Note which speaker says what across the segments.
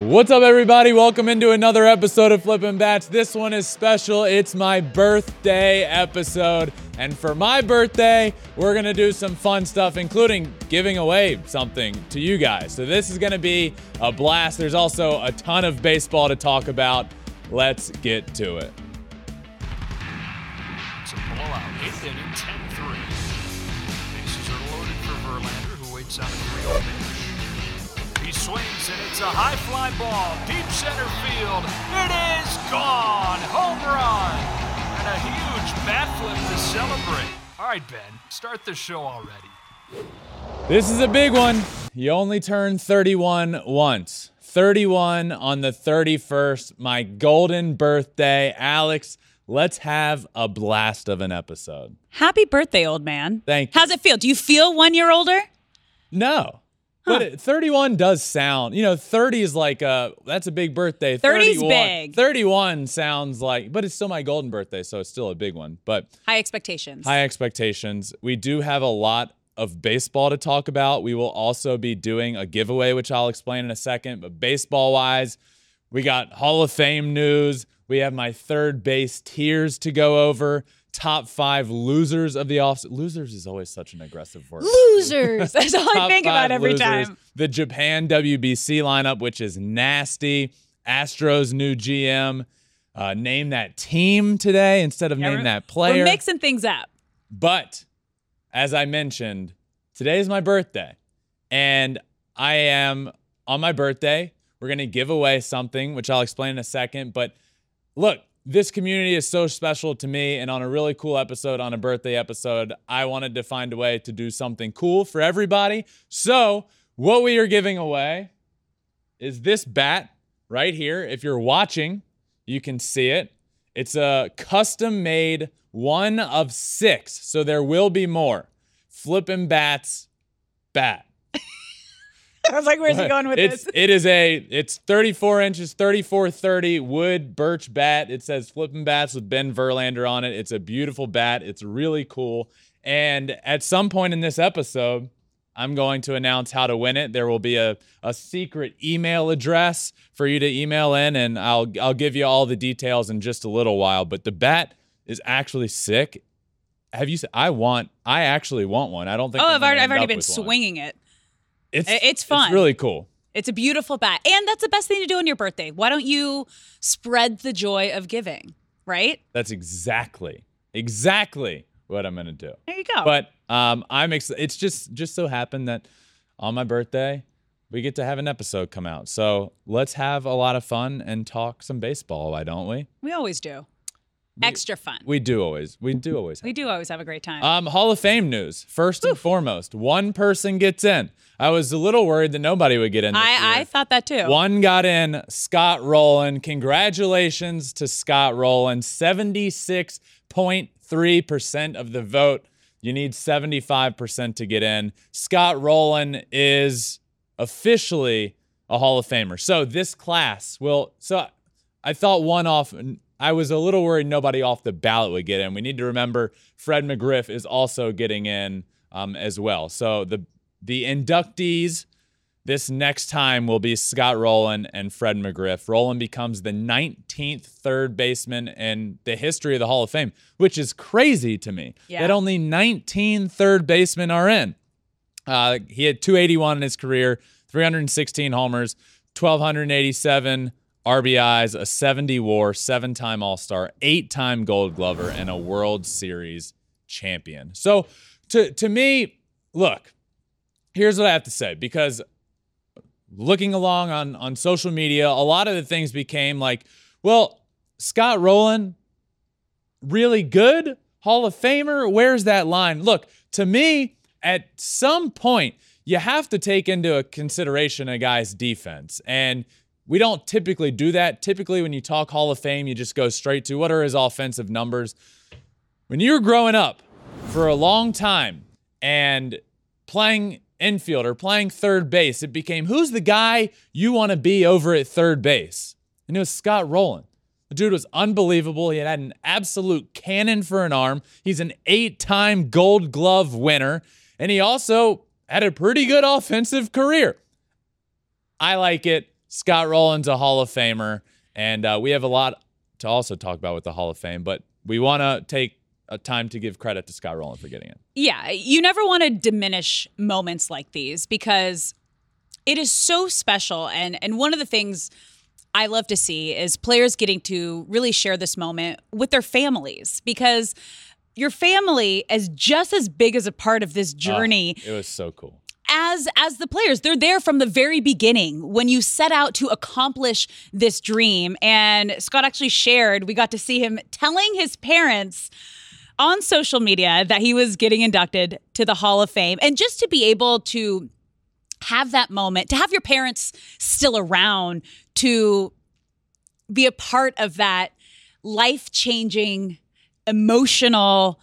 Speaker 1: What's up, everybody? Welcome into another episode of Flippin' Bats. This one is special. It's my birthday episode. And for my birthday, we're going to do some fun stuff, including giving away something to you guys. So, this is going to be a blast. There's also a ton of baseball to talk about. Let's get to it.
Speaker 2: It's a blowout. Eighth inning, 10-3. Bases are loaded for Verlander, who waits 3. He swings, and it's a high fly ball, deep center field. It is gone! Home run! And a huge bat flip to celebrate. All right, Ben, start the show already.
Speaker 1: This is a big one. You only turn 31 once. 31 on the 31st, my golden birthday. Alex, let's have a blast of an episode.
Speaker 3: Happy birthday, old man.
Speaker 1: Thank you.
Speaker 3: How's it feel? Do you feel one year older?
Speaker 1: No. But it, 31 does sound, you know, 30 is like a, that's a big birthday.
Speaker 3: 30's
Speaker 1: 31
Speaker 3: big.
Speaker 1: 31 sounds like, but it's still my golden birthday, so it's still a big one. But
Speaker 3: High expectations.
Speaker 1: high expectations. We do have a lot of baseball to talk about. We will also be doing a giveaway, which I'll explain in a second. But baseball wise, we got Hall of Fame news. We have my third base tiers to go over. Top five losers of the off. Losers is always such an aggressive word.
Speaker 3: Losers. That's all I think about every
Speaker 1: losers.
Speaker 3: time.
Speaker 1: The Japan WBC lineup, which is nasty. Astros new GM. Uh, name that team today instead of
Speaker 3: Yeah,
Speaker 1: name that player.
Speaker 3: We're mixing things up.
Speaker 1: But as I mentioned, today is my birthday. And I am on my birthday. We're going to give away something, which I'll explain in a second. But look, this community is so special to me. And on a really cool episode, on a birthday episode, I wanted to find a way to do something cool for everybody. So, what we are giving away is this bat right here. If you're watching, you can see it. It's a custom made one of six. So, there will be more. flipping Bats bat.
Speaker 3: I was like, where's he going with
Speaker 1: it's,
Speaker 3: this?
Speaker 1: It is a it's 34 inches, 34 30 wood birch bat. It says flipping bats with Ben Verlander on it. It's a beautiful bat. It's really cool. And at some point in this episode, I'm going to announce how to win it. There will be a, a secret email address for you to email in, and I'll I'll give you all the details in just a little while. But the bat is actually sick. Have you? I want. I actually want one. I don't think.
Speaker 3: Oh, I've already, I've already been
Speaker 1: with one.
Speaker 3: swinging it.
Speaker 1: It's
Speaker 3: it's fun.
Speaker 1: It's really cool.
Speaker 3: It's a beautiful bat. And that's the best thing to do on your birthday. Why don't you spread the joy of giving, right?
Speaker 1: That's exactly, exactly what I'm gonna do.
Speaker 3: There you go.
Speaker 1: But um, I'm ex- it's just just so happened that on my birthday we get to have an episode come out. So let's have a lot of fun and talk some baseball. Why don't we?
Speaker 3: we always do. Extra fun.
Speaker 1: We do always. We do always.
Speaker 3: We do always have a great time.
Speaker 1: Um, Hall of Fame news. First and foremost, one person gets in. I was a little worried that nobody would get in.
Speaker 3: I,
Speaker 1: year.
Speaker 3: I thought that too.
Speaker 1: One got in, Scott Rolen. Congratulations to Scott Rolen. 76.3% of the vote. You need 75% to get in. Scott Rolen is officially a Hall of Famer. So this class will, so I thought one off, I was a little worried nobody off the ballot would get in. We need to remember Fred McGriff is also getting in um, as well. So the, the inductees, this next time will be Scott Rolen and Fred McGriff. Rolen becomes the 19th third baseman in the history of the Hall of Fame, which is crazy to me
Speaker 3: Yeah.
Speaker 1: that only 19 third basemen are in. Uh, he had 281 in his career, 316 homers, 1,287 RBIs, a 70 war, seven time All Star, eight time Gold Glover, and a World Series champion. So, to, to me, look, here's what I have to say because looking along on, on social media, a lot of the things became like, well, Scott Rolen, really good Hall of Famer? Where's that line? Look, to me, at some point, you have to take into consideration a guy's defense. And we don't typically do that. Typically, when you talk Hall of Fame, you just go straight to what are his offensive numbers. When you were growing up for a long time and playing infield or playing third base, it became who's the guy you want to be over at third base? And it was Scott Rolen. The dude was unbelievable. He had an absolute cannon for an arm. He's an eight time gold glove winner. And he also had a pretty good offensive career. I like it. Scott Rolen's a Hall of Famer. And uh, we have a lot to also talk about with the Hall of Fame, but we want to take a time to give credit to Scott Rolen for getting it.
Speaker 3: Yeah, you never want to diminish moments like these because it is so special. And and one of the things I love to see is players getting to really share this moment with their families because your family is just as big as a part of this journey
Speaker 1: Oh, it was so cool.
Speaker 3: As as the players. They're there from the very beginning when you set out to accomplish this dream. And Scott actually shared we got to see him telling his parents on social media that he was getting inducted to the Hall of Fame. And just to be able to have that moment to have your parents still around to be a part of that life-changing emotional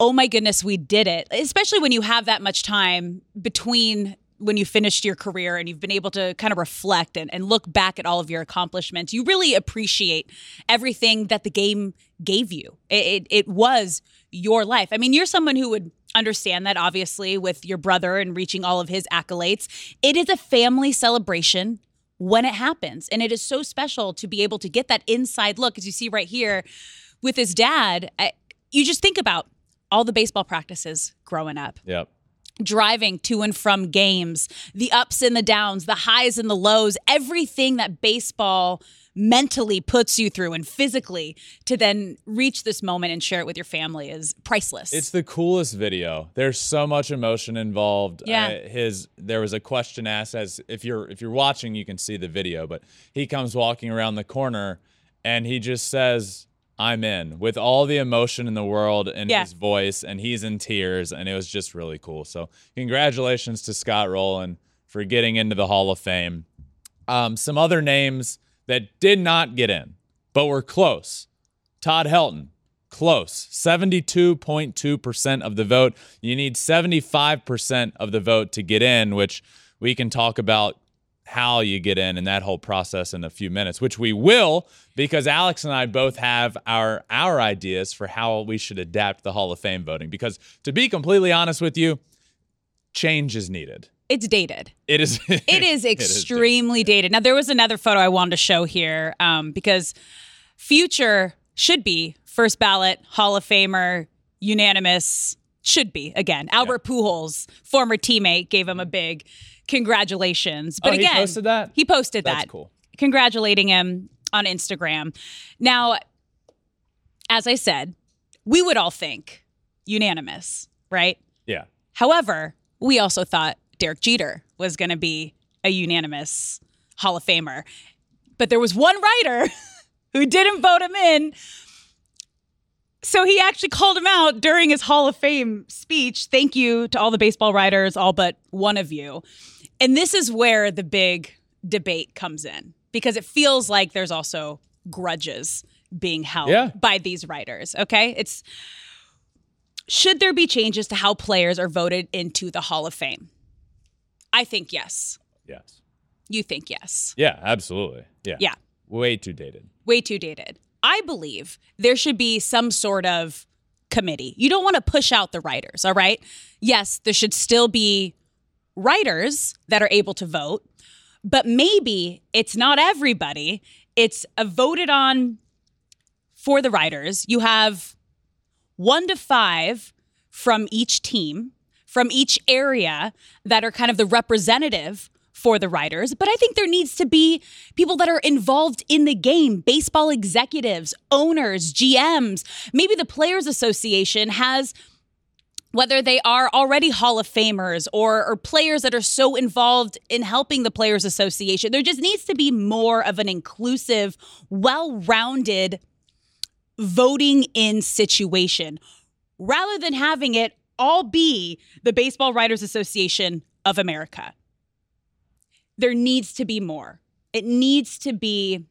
Speaker 3: oh my goodness, we did it. Especially when you have that much time between when you finished your career and you've been able to kind of reflect and, and look back at all of your accomplishments. You really appreciate everything that the game gave you. It, it, it was your life. I mean, you're someone who would understand that, obviously, with your brother and reaching all of his accolades. It is a family celebration when it happens. And it is so special to be able to get that inside look, as you see right here with his dad. You just think about all the baseball practices growing up,
Speaker 1: Yep.
Speaker 3: driving to and from games, the ups and the downs, the highs and the lows, everything that baseball mentally puts you through and physically to then reach this moment and share it with your family is priceless.
Speaker 1: It's the coolest video. There's so much emotion involved.
Speaker 3: Yeah.
Speaker 1: Uh, his there was a question asked as if you're if you're watching you can see the video, but he comes walking around the corner and he just says I'm in with all the emotion in the world in
Speaker 3: Yeah.
Speaker 1: his voice and he's in tears and it was just really cool. So, congratulations to Scott Rolen for getting into the Hall of Fame. Um, some other names that did not get in, but were close. Todd Helton, close. 72.2% of the vote. You need 75% of the vote to get in, which we can talk about how you get in and that whole process in a few minutes, which we will because Alex and I both have our our ideas for how we should adapt the Hall of Fame voting because to be completely honest with you, change is needed.
Speaker 3: it's dated.
Speaker 1: It is
Speaker 3: It is extremely dated. Now, there was another photo I wanted to show here um, because Future should be first ballot Hall of Famer, unanimous. Should be again. Albert Pujols, former teammate, gave him a big congratulations. But
Speaker 1: Oh, he
Speaker 3: again,
Speaker 1: posted that?
Speaker 3: He posted
Speaker 1: That's
Speaker 3: that.
Speaker 1: cool.
Speaker 3: Congratulating him on Instagram. Now, as I said, we would all think unanimous, right?
Speaker 1: Yeah.
Speaker 3: However, we also thought Derek Jeter was going to be a unanimous Hall of Famer. But there was one writer who didn't vote him in. So he actually called him out during his Hall of Fame speech. Thank you to all the baseball writers, all but one of you. And this is where the big debate comes in because it feels like there's also grudges being held
Speaker 1: Yeah.
Speaker 3: by these writers. Okay. It's should there be changes to how players are voted into the Hall of Fame? I think yes.
Speaker 1: Yes.
Speaker 3: You think yes.
Speaker 1: Yeah, absolutely. Yeah.
Speaker 3: Yeah.
Speaker 1: Way too dated.
Speaker 3: Way too dated. I believe there should be some sort of committee. You don't want to push out the writers, all right? Yes, there should still be writers that are able to vote, but maybe it's not everybody. It's a voted on for the writers. You have one to five from each team, from each area that are kind of the representative for the writers. But I think there needs to be people that are involved in the game baseball executives, owners, GMs. Maybe the Players Association has whether they are already Hall of Famers or, or players that are so involved in helping the Players Association. There just needs to be more of an inclusive, well rounded voting in situation rather than having it all be the Baseball Writers Association of America. There needs to be more. it needs to be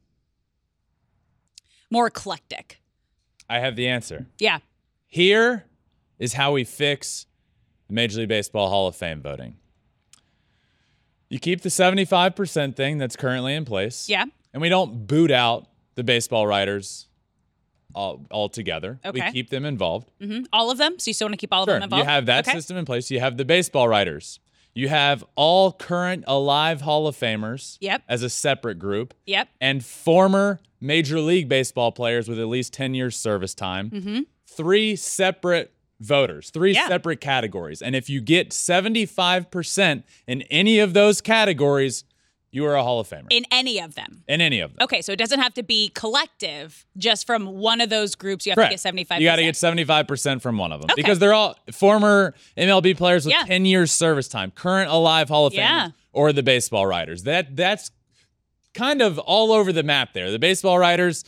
Speaker 3: more eclectic.
Speaker 1: I have the answer.
Speaker 3: Yeah.
Speaker 1: Here is how we fix the Major League Baseball Hall of Fame voting. You keep the 75% thing that's currently in place.
Speaker 3: Yeah.
Speaker 1: And we don't boot out the baseball writers all, altogether. We
Speaker 3: Okay.
Speaker 1: keep them involved.
Speaker 3: Mm-hmm. All of them. So you still want to keep all of them involved.
Speaker 1: You have that
Speaker 3: okay.
Speaker 1: system in place. You have the baseball writers. You have all current alive Hall of Famers
Speaker 3: Yep.
Speaker 1: as a separate group.
Speaker 3: Yep.
Speaker 1: And former Major League Baseball players with at least 10 years service time. Mm-hmm. Three separate voters, three.
Speaker 3: Yeah.
Speaker 1: separate categories. And if you get 75% in any of those categories, you are a Hall of Famer.
Speaker 3: In any of them.
Speaker 1: in any of them.
Speaker 3: Okay, so it doesn't have to be collective. Just from one of those groups, you have
Speaker 1: Correct.
Speaker 3: to get seventy-five.
Speaker 1: You got to get 75% from one of them
Speaker 3: Okay.
Speaker 1: because they're all former MLB players with
Speaker 3: Yeah.
Speaker 1: 10 years service time, current alive Hall of
Speaker 3: Yeah.
Speaker 1: Famers, or the baseball writers. That that's kind of all over the map there. The baseball writers,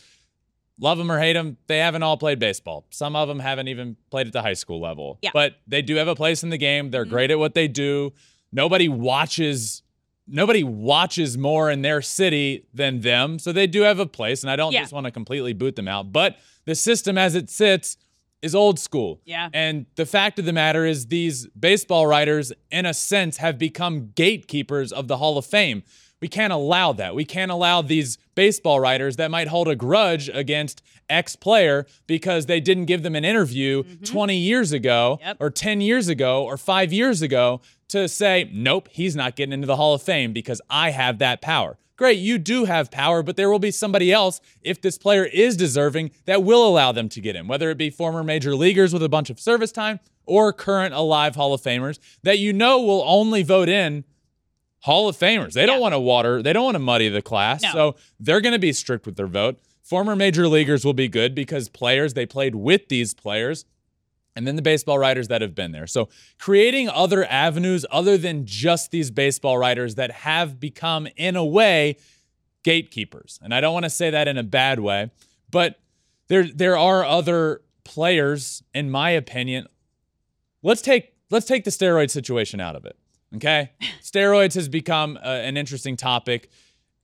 Speaker 1: love them or hate them, they haven't all played baseball. Some of them haven't even played at the high school level.
Speaker 3: Yeah. Mm-hmm.
Speaker 1: But they do have a place in the game. They're great at what they do. Nobody watches nobody watches more in their city than them. So they do have a place and I don't
Speaker 3: Yeah.
Speaker 1: just want to completely boot them out. But the system as it sits is old school.
Speaker 3: Yeah.
Speaker 1: And the fact of the matter is these baseball writers in a sense have become gatekeepers of the Hall of Fame. We can't allow that. We can't allow these baseball writers that might hold a grudge against X player because they didn't give them an interview mm-hmm. 20 years ago
Speaker 3: Yep.
Speaker 1: or 10 years ago or 5 years ago to say, "Nope, he's not getting into the Hall of Fame because I have that power." Great, you do have power, but there will be somebody else if this player is deserving that will allow them to get in, whether it be former major leaguers with a bunch of service time or current alive Hall of Famers that you know will only vote in Hall of Famers. They don't want to water, they don't want to muddy the class.
Speaker 3: No.
Speaker 1: So they're going to be strict with their vote. Former major leaguers will be good because players, they played with these players. And then the baseball writers that have been there. So creating other avenues other than just these baseball writers that have become, in a way, gatekeepers. And I don't want to say that in a bad way, but there there are other players, in my opinion. Let's take let's take the steroid situation out of it. Okay, steroids has become uh, an interesting topic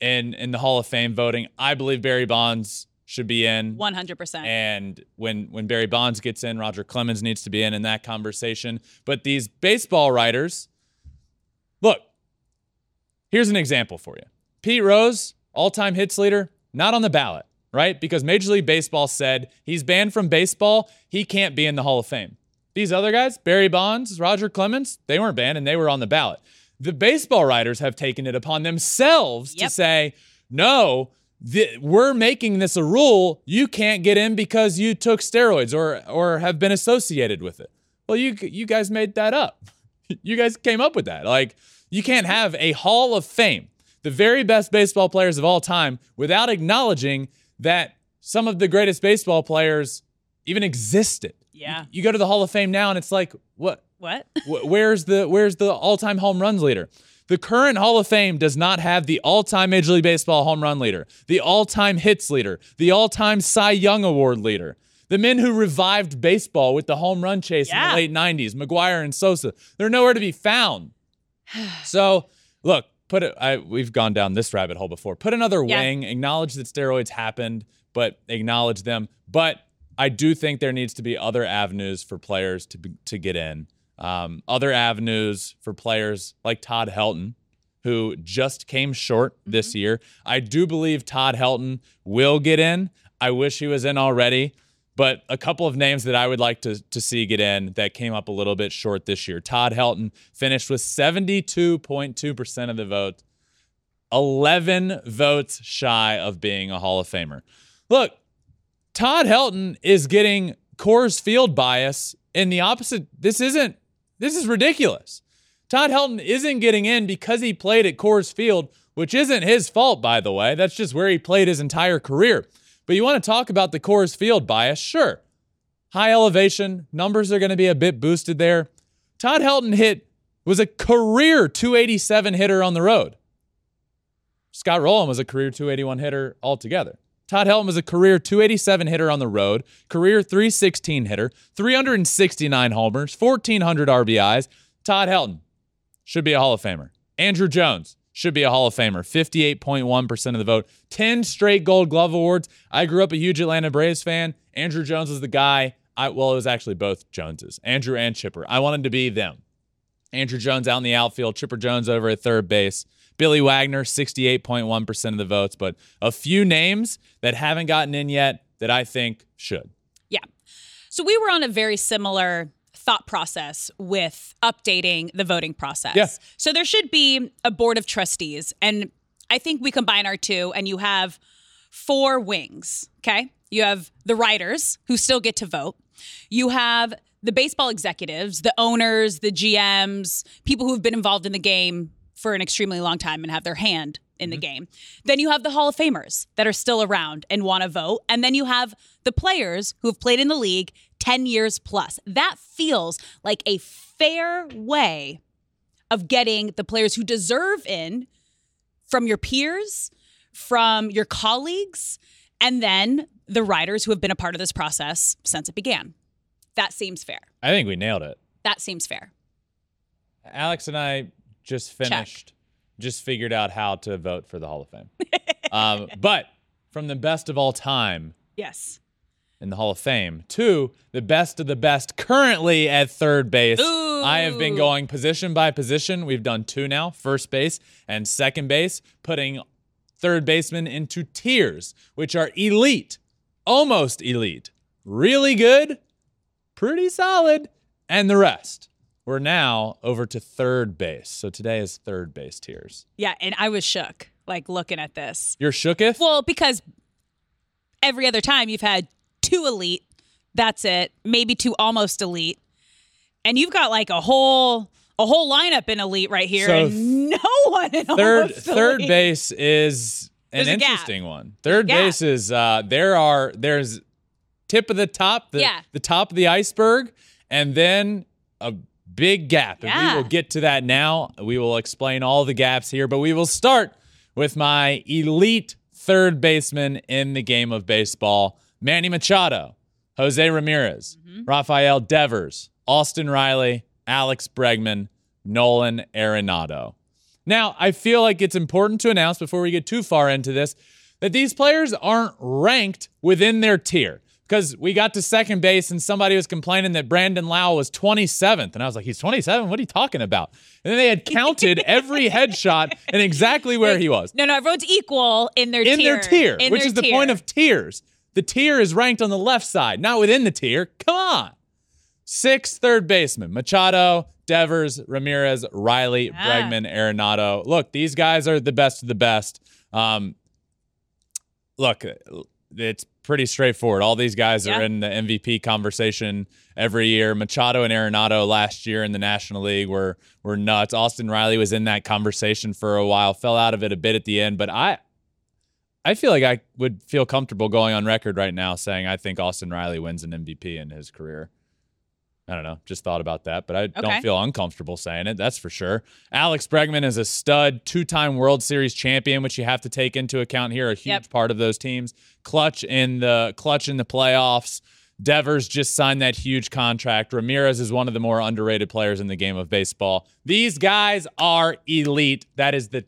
Speaker 1: in in the Hall of Fame voting. I believe Barry Bonds should be in.
Speaker 3: One hundred percent.
Speaker 1: And when when Barry Bonds gets in, Roger Clemens needs to be in in that conversation. But these baseball writers, look, here's an example for you. Pete Rose, all-time hits leader, not on the ballot, right? Because Major League Baseball said he's banned from baseball, he can't be in the Hall of Fame. These other guys, Barry Bonds, Roger Clemens, they weren't banned and they were on the ballot. The baseball writers have taken it upon themselves to say, no, th- we're making this a rule. You can't get in because you took steroids or or have been associated with it. Well, you you guys made that up. You guys came up with that. Like you can't have a Hall of Fame, the very best baseball players of all time, without acknowledging that some of the greatest baseball players even existed.
Speaker 3: Yeah.
Speaker 1: You go to the Hall of Fame now, and it's like, what?
Speaker 3: What?
Speaker 1: Wh- Where's the Where's the all-time home runs leader? The current Hall of Fame does not have the all-time Major League Baseball home run leader, the all-time hits leader, the all-time Cy Young Award leader. The men who revived baseball with the home run chase in the late 90s, McGwire and Sosa, they're nowhere to be found. So, look, put it. I, we've gone down this rabbit hole before. Put another
Speaker 3: Yeah.
Speaker 1: wing. Acknowledge that steroids happened, but acknowledge them. But I do think there needs to be other avenues for players to be, to get in. Um, other avenues for players like Todd Helton, who just came short this year. I do believe Todd Helton will get in. I wish he was in already. But a couple of names that I would like to, to see get in that came up a little bit short this year. Todd Helton finished with 72.2% of the vote, 11 votes shy of being a Hall of Famer. Look, Todd Helton is getting Coors Field bias in the opposite. This isn't, this is ridiculous. Todd Helton isn't getting in because he played at Coors Field, which isn't his fault, by the way. That's just where he played his entire career. But you want to talk about the Coors Field bias? Sure. High elevation, numbers are going to be a bit boosted there. Todd Helton hit, was a career 287 hitter on the road. Scott Rolen was a career 281 hitter altogether. Todd Helton was a career 287 hitter on the road, career 316 hitter, 369 homers, 1,400 RBIs. Todd Helton should be a Hall of Famer. Andruw Jones should be a Hall of Famer. 58.1% of the vote. 10 straight gold glove awards. I grew up a huge Atlanta Braves fan. Andruw Jones was the guy. I well, it was actually both Joneses, Andruw and Chipper. I wanted to be them. Andruw Jones out in the outfield, Chipper Jones over at third base. Billy Wagner, 68.1% of the votes, but a few names that haven't gotten in yet that I think should.
Speaker 3: Yeah. So we were on a very similar thought process with updating the voting process.
Speaker 1: Yeah.
Speaker 3: So there should be a board of trustees. And I think we combine our two, and you have four wings. Okay. You have the writers who still get to vote. You have the baseball executives, the owners, the GMs, people who've been involved in the game for an extremely long time and have their hand in the mm-hmm. game. Then you have the Hall of Famers that are still around and want to vote. And then you have the players who have played in the league 10 years plus. That feels like a fair way of getting the players who deserve in from your peers, from your colleagues, and then the writers who have been a part of this process since it began. That seems fair.
Speaker 1: I think we nailed it.
Speaker 3: That seems fair.
Speaker 1: Alex and I just finished, just figured out how to vote for the Hall of Fame. um, but from the best of all time
Speaker 3: Yes.
Speaker 1: in the Hall of Fame to the best of the best currently at third base.
Speaker 3: Ooh.
Speaker 1: I have been going position by position. We've done two now first base and second base, putting third baseman into tiers, which are elite, almost elite, really good, pretty solid, and the rest. We're now over to third base. So today is third base tiers.
Speaker 3: Yeah. And I was shook, like looking at this.
Speaker 1: You're shooketh?
Speaker 3: Well, because every other time you've had two elite, that's it, maybe two almost elite, and you've got like a whole a whole lineup in elite right here,
Speaker 1: So
Speaker 3: and no one in
Speaker 1: third
Speaker 3: almost
Speaker 1: third
Speaker 3: elite.
Speaker 1: base is an
Speaker 3: gap.
Speaker 1: interesting one. Third base is uh there are there's tip of the top, the
Speaker 3: Yeah.
Speaker 1: the top of the iceberg, and then a big gap. And we will get to that now. We will explain all the gaps here, but we will start with my elite third baseman in the game of baseball, Manny Machado, Jose Ramirez,
Speaker 3: Mm-hmm.
Speaker 1: Rafael Devers, Austin Riley, Alex Bregman, Nolan Arenado. Now, I feel like it's important to announce before we get too far into this that these players aren't ranked within their tier. Because we got to second base and somebody was complaining that Brandon Lowe was 27th. And I was like, he's 27? What are you talking about? And then they had counted every headshot and exactly where he was.
Speaker 3: No, no, everyone's equal in their
Speaker 1: In
Speaker 3: tier.
Speaker 1: their tier,
Speaker 3: in
Speaker 1: which
Speaker 3: their
Speaker 1: is the point of tiers. The tier is ranked on the left side, not within the tier. Come on. Six third baseman Machado, Devers, Ramirez, Riley,
Speaker 3: Yeah.
Speaker 1: Bregman, Arenado. Look, these guys are the best of the best. Um, look, it's pretty straightforward. All these guys are in the MVP conversation every year. Machado and Arenado last year in the National League were were nuts. Austin Riley was in that conversation for a while, fell out of it a bit at the end, but I I feel like I would feel comfortable going on record right now saying I think Austin Riley wins an MVP in his career. I don't know. Just thought about that, but I
Speaker 3: Okay.
Speaker 1: don't feel uncomfortable saying it. That's for sure. Alex Bregman is a stud, two-time World Series champion, which you have to take into account here. A huge
Speaker 3: Yep.
Speaker 1: part of those teams. Clutch in the clutch in the playoffs. Devers just signed that huge contract. Ramirez is one of the more underrated players in the game of baseball. These guys are elite. That is the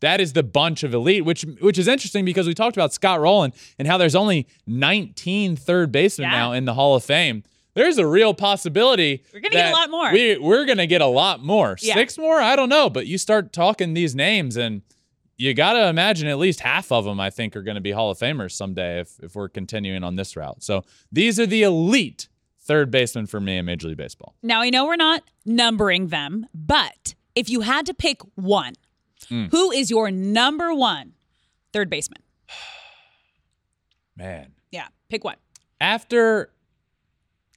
Speaker 1: that is the bunch of elite, which which is interesting because we talked about Scott Rolen and how there's only 19 third basemen
Speaker 3: Yeah.
Speaker 1: now in the Hall of Fame. There's a real possibility
Speaker 3: We're gonna get a lot more.
Speaker 1: We, we're gonna get a lot more.
Speaker 3: Yeah.
Speaker 1: Six more? I don't know, but you start talking these names and you got to imagine at least half of them, I think, are going to be Hall of Famers someday if, if we're continuing on this route. So these are the elite third basemen for me in Major League Baseball.
Speaker 3: Now, I know we're not numbering them, but if you had to pick one,
Speaker 1: Hmm.
Speaker 3: who is your number one third baseman?
Speaker 1: Man.
Speaker 3: Yeah, pick one.
Speaker 1: after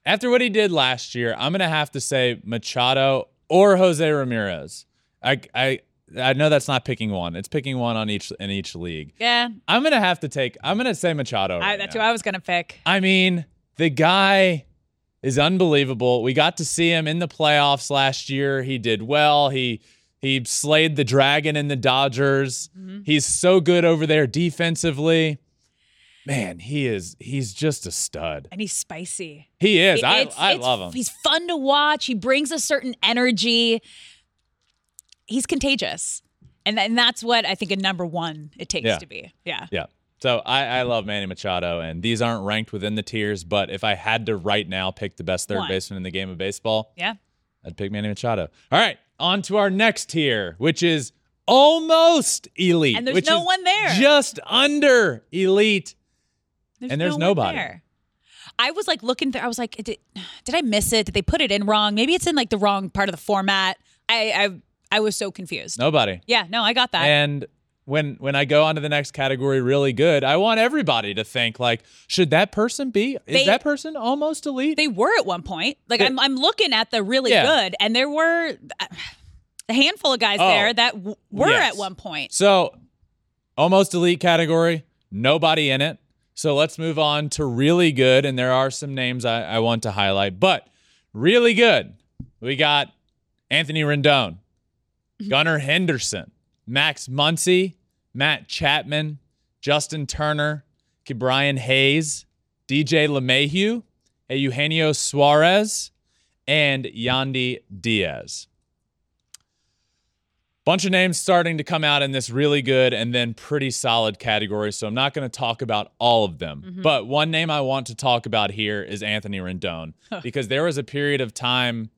Speaker 1: after what he did last year, I'm gonna have to say Machado or Jose Ramirez. I I I know that's not picking one. It's picking one on each in each league.
Speaker 3: Yeah,
Speaker 1: I'm gonna have to take. I'm gonna say Machado.
Speaker 3: I, that's
Speaker 1: now.
Speaker 3: who I was gonna pick.
Speaker 1: I mean, the guy is unbelievable. We got to see him in the playoffs last year. He did well. He he slayed the dragon in the Dodgers.
Speaker 3: Mm-hmm.
Speaker 1: He's so good over there defensively. Man, he is he's just a stud.
Speaker 3: And he's spicy.
Speaker 1: He is.
Speaker 3: It-
Speaker 1: I
Speaker 3: it's-
Speaker 1: I
Speaker 3: it's-
Speaker 1: love him.
Speaker 3: He's fun to watch. He brings a certain energy. He's contagious. And, and that's what I think a number one it takes
Speaker 1: Yeah.
Speaker 3: to be. Yeah.
Speaker 1: Yeah. So I, I love Manny Machado, and these aren't ranked within the tiers. But if I had to right now pick the best third
Speaker 3: One.
Speaker 1: baseman in the game of baseball,
Speaker 3: Yeah.
Speaker 1: I'd pick Manny Machado. All right, on to our next tier, which is almost elite.
Speaker 3: And there's no one there.
Speaker 1: Just under elite. And there's
Speaker 3: no
Speaker 1: nobody.
Speaker 3: there. I was like looking through. I was like, did, did I miss it? Did they put it in wrong? Maybe it's in like the wrong part of the format. I I, I was so confused.
Speaker 1: Nobody.
Speaker 3: Yeah, no, I got that.
Speaker 1: And when when I go on to the next category, really good, I want everybody to think like, should that person be? Is
Speaker 3: They-
Speaker 1: that person almost elite?
Speaker 3: they were at one point. Like
Speaker 1: They-
Speaker 3: I'm, I'm looking at the really
Speaker 1: Yeah.
Speaker 3: good, and there were a handful of guys
Speaker 1: Oh,
Speaker 3: there that w- were
Speaker 1: yes.
Speaker 3: at one point.
Speaker 1: So, almost elite category, nobody in it. So let's move on to really good. And there are some names I, I want to highlight, but really good. We got Anthony Rendon, mm-hmm. Gunnar Henderson, Max Muncy, Matt Chapman, Justin Turner, Brian Hayes, DJ LeMahieu, Eugenio Suarez, and Yandy Diaz bunch of names starting to come out in this really good and then pretty solid category. So I'm not going to talk about all of them.
Speaker 3: Mm-hmm.
Speaker 1: But one name I want to talk about here is Anthony Rendon because there was a period of time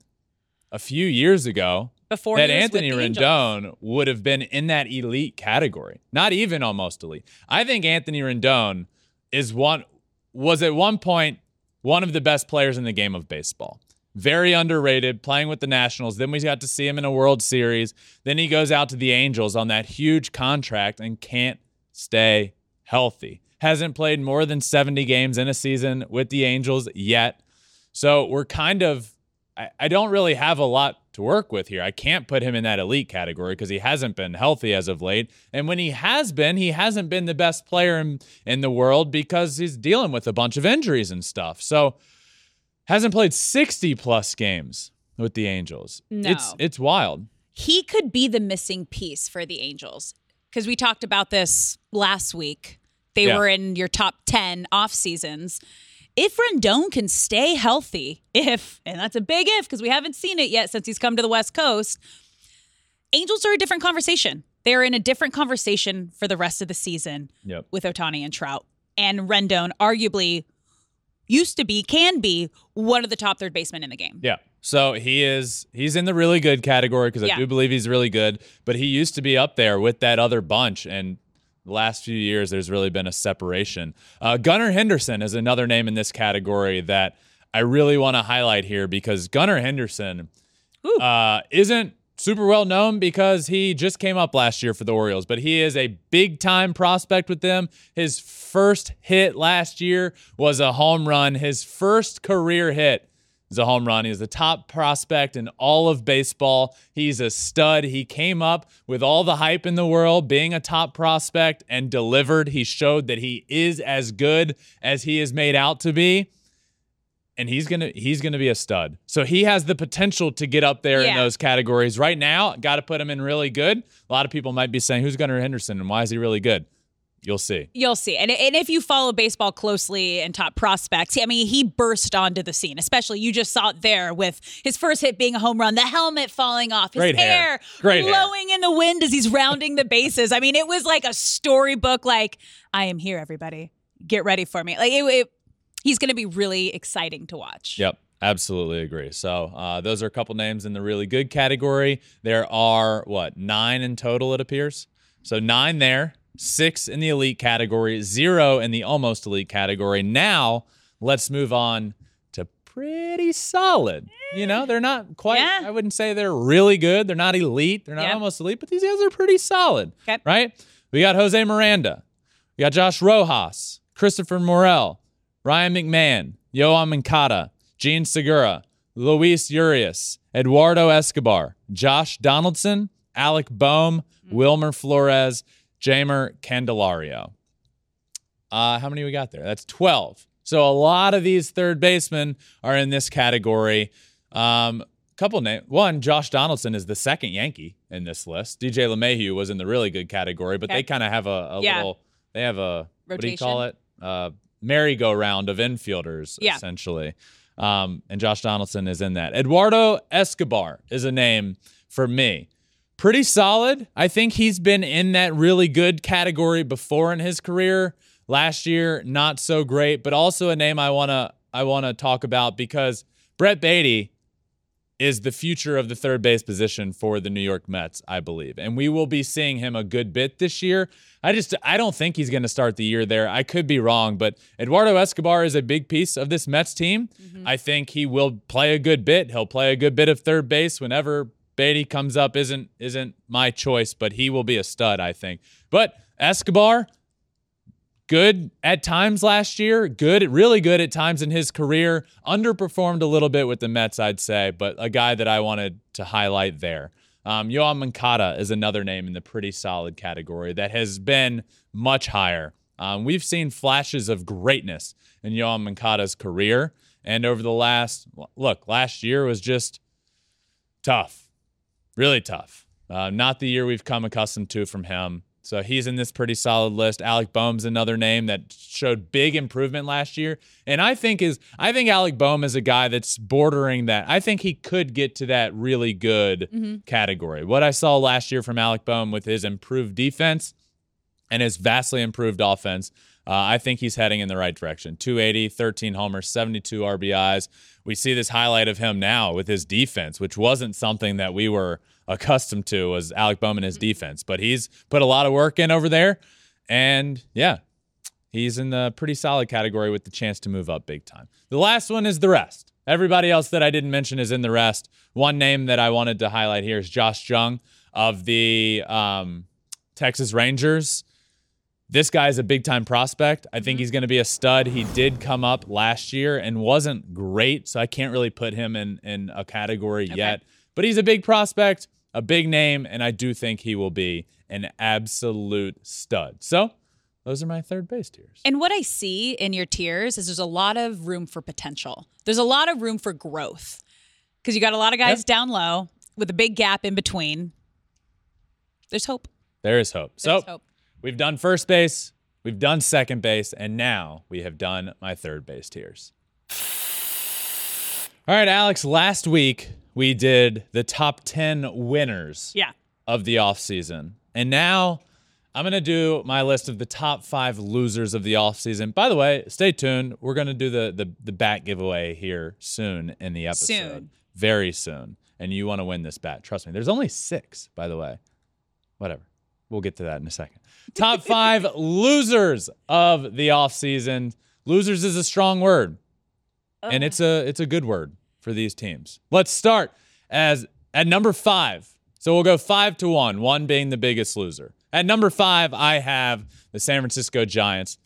Speaker 1: a few years ago
Speaker 3: Before
Speaker 1: that Anthony. Rendon would have been in that elite category. Not even almost elite. I think Anthony Rendon is one was at one point one of the best players in the game of baseball. Very underrated, playing with the Nationals. Then we got to see him in a World Series. Then he goes out to the Angels on that huge contract and can't stay healthy. Hasn't played more than 70 games in a season with the Angels yet. So we're kind of, I, I don't really have a lot to work with here. I can't put him in that elite category because he hasn't been healthy as of late. And when he has been, he hasn't been the best player in, in the world because he's dealing with a bunch of injuries and stuff. So hasn't played 60 plus games with the Angels.
Speaker 3: No.
Speaker 1: It's it's wild.
Speaker 3: he could be the missing piece for the Angels because we talked about this last week. They
Speaker 1: Yeah.
Speaker 3: were in your top 10 off seasons. If Rendon can stay healthy, if, and that's a big if because we haven't seen it yet since he's come to the West Coast, Angels are a different conversation. They're in a different conversation for the rest of the season
Speaker 1: Yep.
Speaker 3: with Ohtani and Trout. And Rendon arguably used to be, can be, one of the top third basemen in the game.
Speaker 1: Yeah. So he is he's in the really good category because I
Speaker 3: Yeah.
Speaker 1: do believe he's really good, but he used to be up there with that other bunch and the last few years there's really been a separation. Uh, Gunnar Henderson is another name in this category that I really want to highlight here because Gunnar Henderson uh, isn't super well known because he just came up last year for the Orioles, but he is a big time prospect with them. His first hit last year was a home run. His first career hit is a home run. He is the top prospect in all of baseball. He's a stud. He came up with all the hype in the world, being a top prospect, and delivered. He showed that he is as good as he is made out to be and he's gonna he's gonna be a stud. So he has the potential to get up there in those categories. Right now, got to put him in really good. A lot of people might be saying, "Who's Gunnar Henderson and why is he really good?" You'll see.
Speaker 3: You'll see. And, and if you follow baseball closely and top prospects, I mean, he burst onto the scene, especially you just saw it there with his first hit being a home run, the helmet falling off, his
Speaker 1: Great hair. Hair.
Speaker 3: blowing in the wind as he's rounding the bases. I mean, it was like a storybook, like, I am here, everybody. Get ready for me. Like, it, it, he's going to be really exciting to watch.
Speaker 1: Yep. Absolutely agree. So uh, those are a couple names in the really good category. There are what nine in total, it appears. So nine there, six in the elite category, zero in the almost elite category. Now let's move on to pretty solid. You know, they're not quite.
Speaker 3: Yeah.
Speaker 1: I wouldn't say they're really good. They're not elite. They're not
Speaker 3: Yep.
Speaker 1: almost elite, but these guys are pretty solid.
Speaker 3: Okay.
Speaker 1: Right. We got Jose Miranda. We got Josh Rojas, Christopher Morel, Ryan McMahon, Yoan Moncada, Jean Segura, Luis Urias, Eduardo Escobar, Josh Donaldson, Alec Bohm, Wilmer Flores, Jeimer Candelario. Uh, how many we got there? That's 12. So a lot of these third basemen are in this category. Um, couple name one, Josh Donaldson is the second Yankee in this list. DJ LeMahieu was in the really good category, but
Speaker 3: Okay.
Speaker 1: they kind of have a, a
Speaker 3: Yeah.
Speaker 1: little. They have a Rotation. what do you call it? Uh, merry-go-round of infielders,
Speaker 3: Yeah.
Speaker 1: essentially. Um, and Josh Donaldson is in that. Eduardo Escobar is a name for me. pretty solid. I think he's been in that really good category before in his career. Last year, not so great, but also a name I wanna I wanna talk about because Brett Baty is the future of the third base position for the New York Mets, I believe. And we will be seeing him a good bit this year. I just I don't think he's going to start the year there. I could be wrong, but Eduardo Escobar is a big piece of this Mets team. Mm-hmm. I think he will play a good bit. He'll play a good bit of third base whenever Baty comes up isn't isn't my choice, but he will be a stud, I think. But Escobar, good at times last year, good, really good at times in his career. Underperformed a little bit with the Mets, I'd say, but a guy that I wanted to highlight there. Um, Yoan Moncada is another name in the pretty solid category that has been much higher. Um, we've seen flashes of greatness in Yoan Moncada's career. And over the last, look, last year was just tough, really tough. Uh, not the year we've come accustomed to from him. So he's in this pretty solid list. Alec Bohm's another name that showed big improvement last year. And I think is I think Alec Bohm is a guy that's bordering that. I think he could get to that really good mm-hmm. category. What I saw last year from Alec Bohm with his improved defense and his vastly improved offense, uh, I think he's heading in the right direction. 280, 13 homers, 72 RBIs. We see this highlight of him now with his defense, which wasn't something that we were accustomed to was Alec Bowman his defense. But he's put a lot of work in over there. And yeah, he's in the pretty solid category with the chance to move up big time. The last one is the rest. Everybody else that I didn't mention is in the rest. One name that I wanted to highlight here is Josh Jung of the um, Texas Rangers. This guy is a big time prospect. I think mm-hmm. he's going to be a stud. He did come up last year and wasn't great, so I can't really put him in in a category okay. yet. But he's a big prospect a big name, and I do think he will be an absolute stud. So those are my third base tiers.
Speaker 3: And what I see in your tiers is there's a lot of room for potential. There's a lot of room for growth because you got a lot of guys yep. down low with a big gap in between. There's hope.
Speaker 1: There is hope. There's so hope. we've done first base, we've done second base, and now we have done my third base tiers. All right, Alex, last week we did the top 10 winners
Speaker 3: yeah.
Speaker 1: of the offseason. And now I'm going to do my list of the top five losers of the offseason. By the way, stay tuned. We're going to do the, the, the bat giveaway here soon in the episode.
Speaker 3: Soon.
Speaker 1: Very soon. And you want to win this bat. Trust me. There's only six, by the way. Whatever. We'll get to that in a second. Top five losers of the offseason. Losers is a strong word. And oh. it's a it's a good word for these teams. Let's start as at number five. So we'll go five to one, one being the biggest loser. At number five, I have the San Francisco Giants.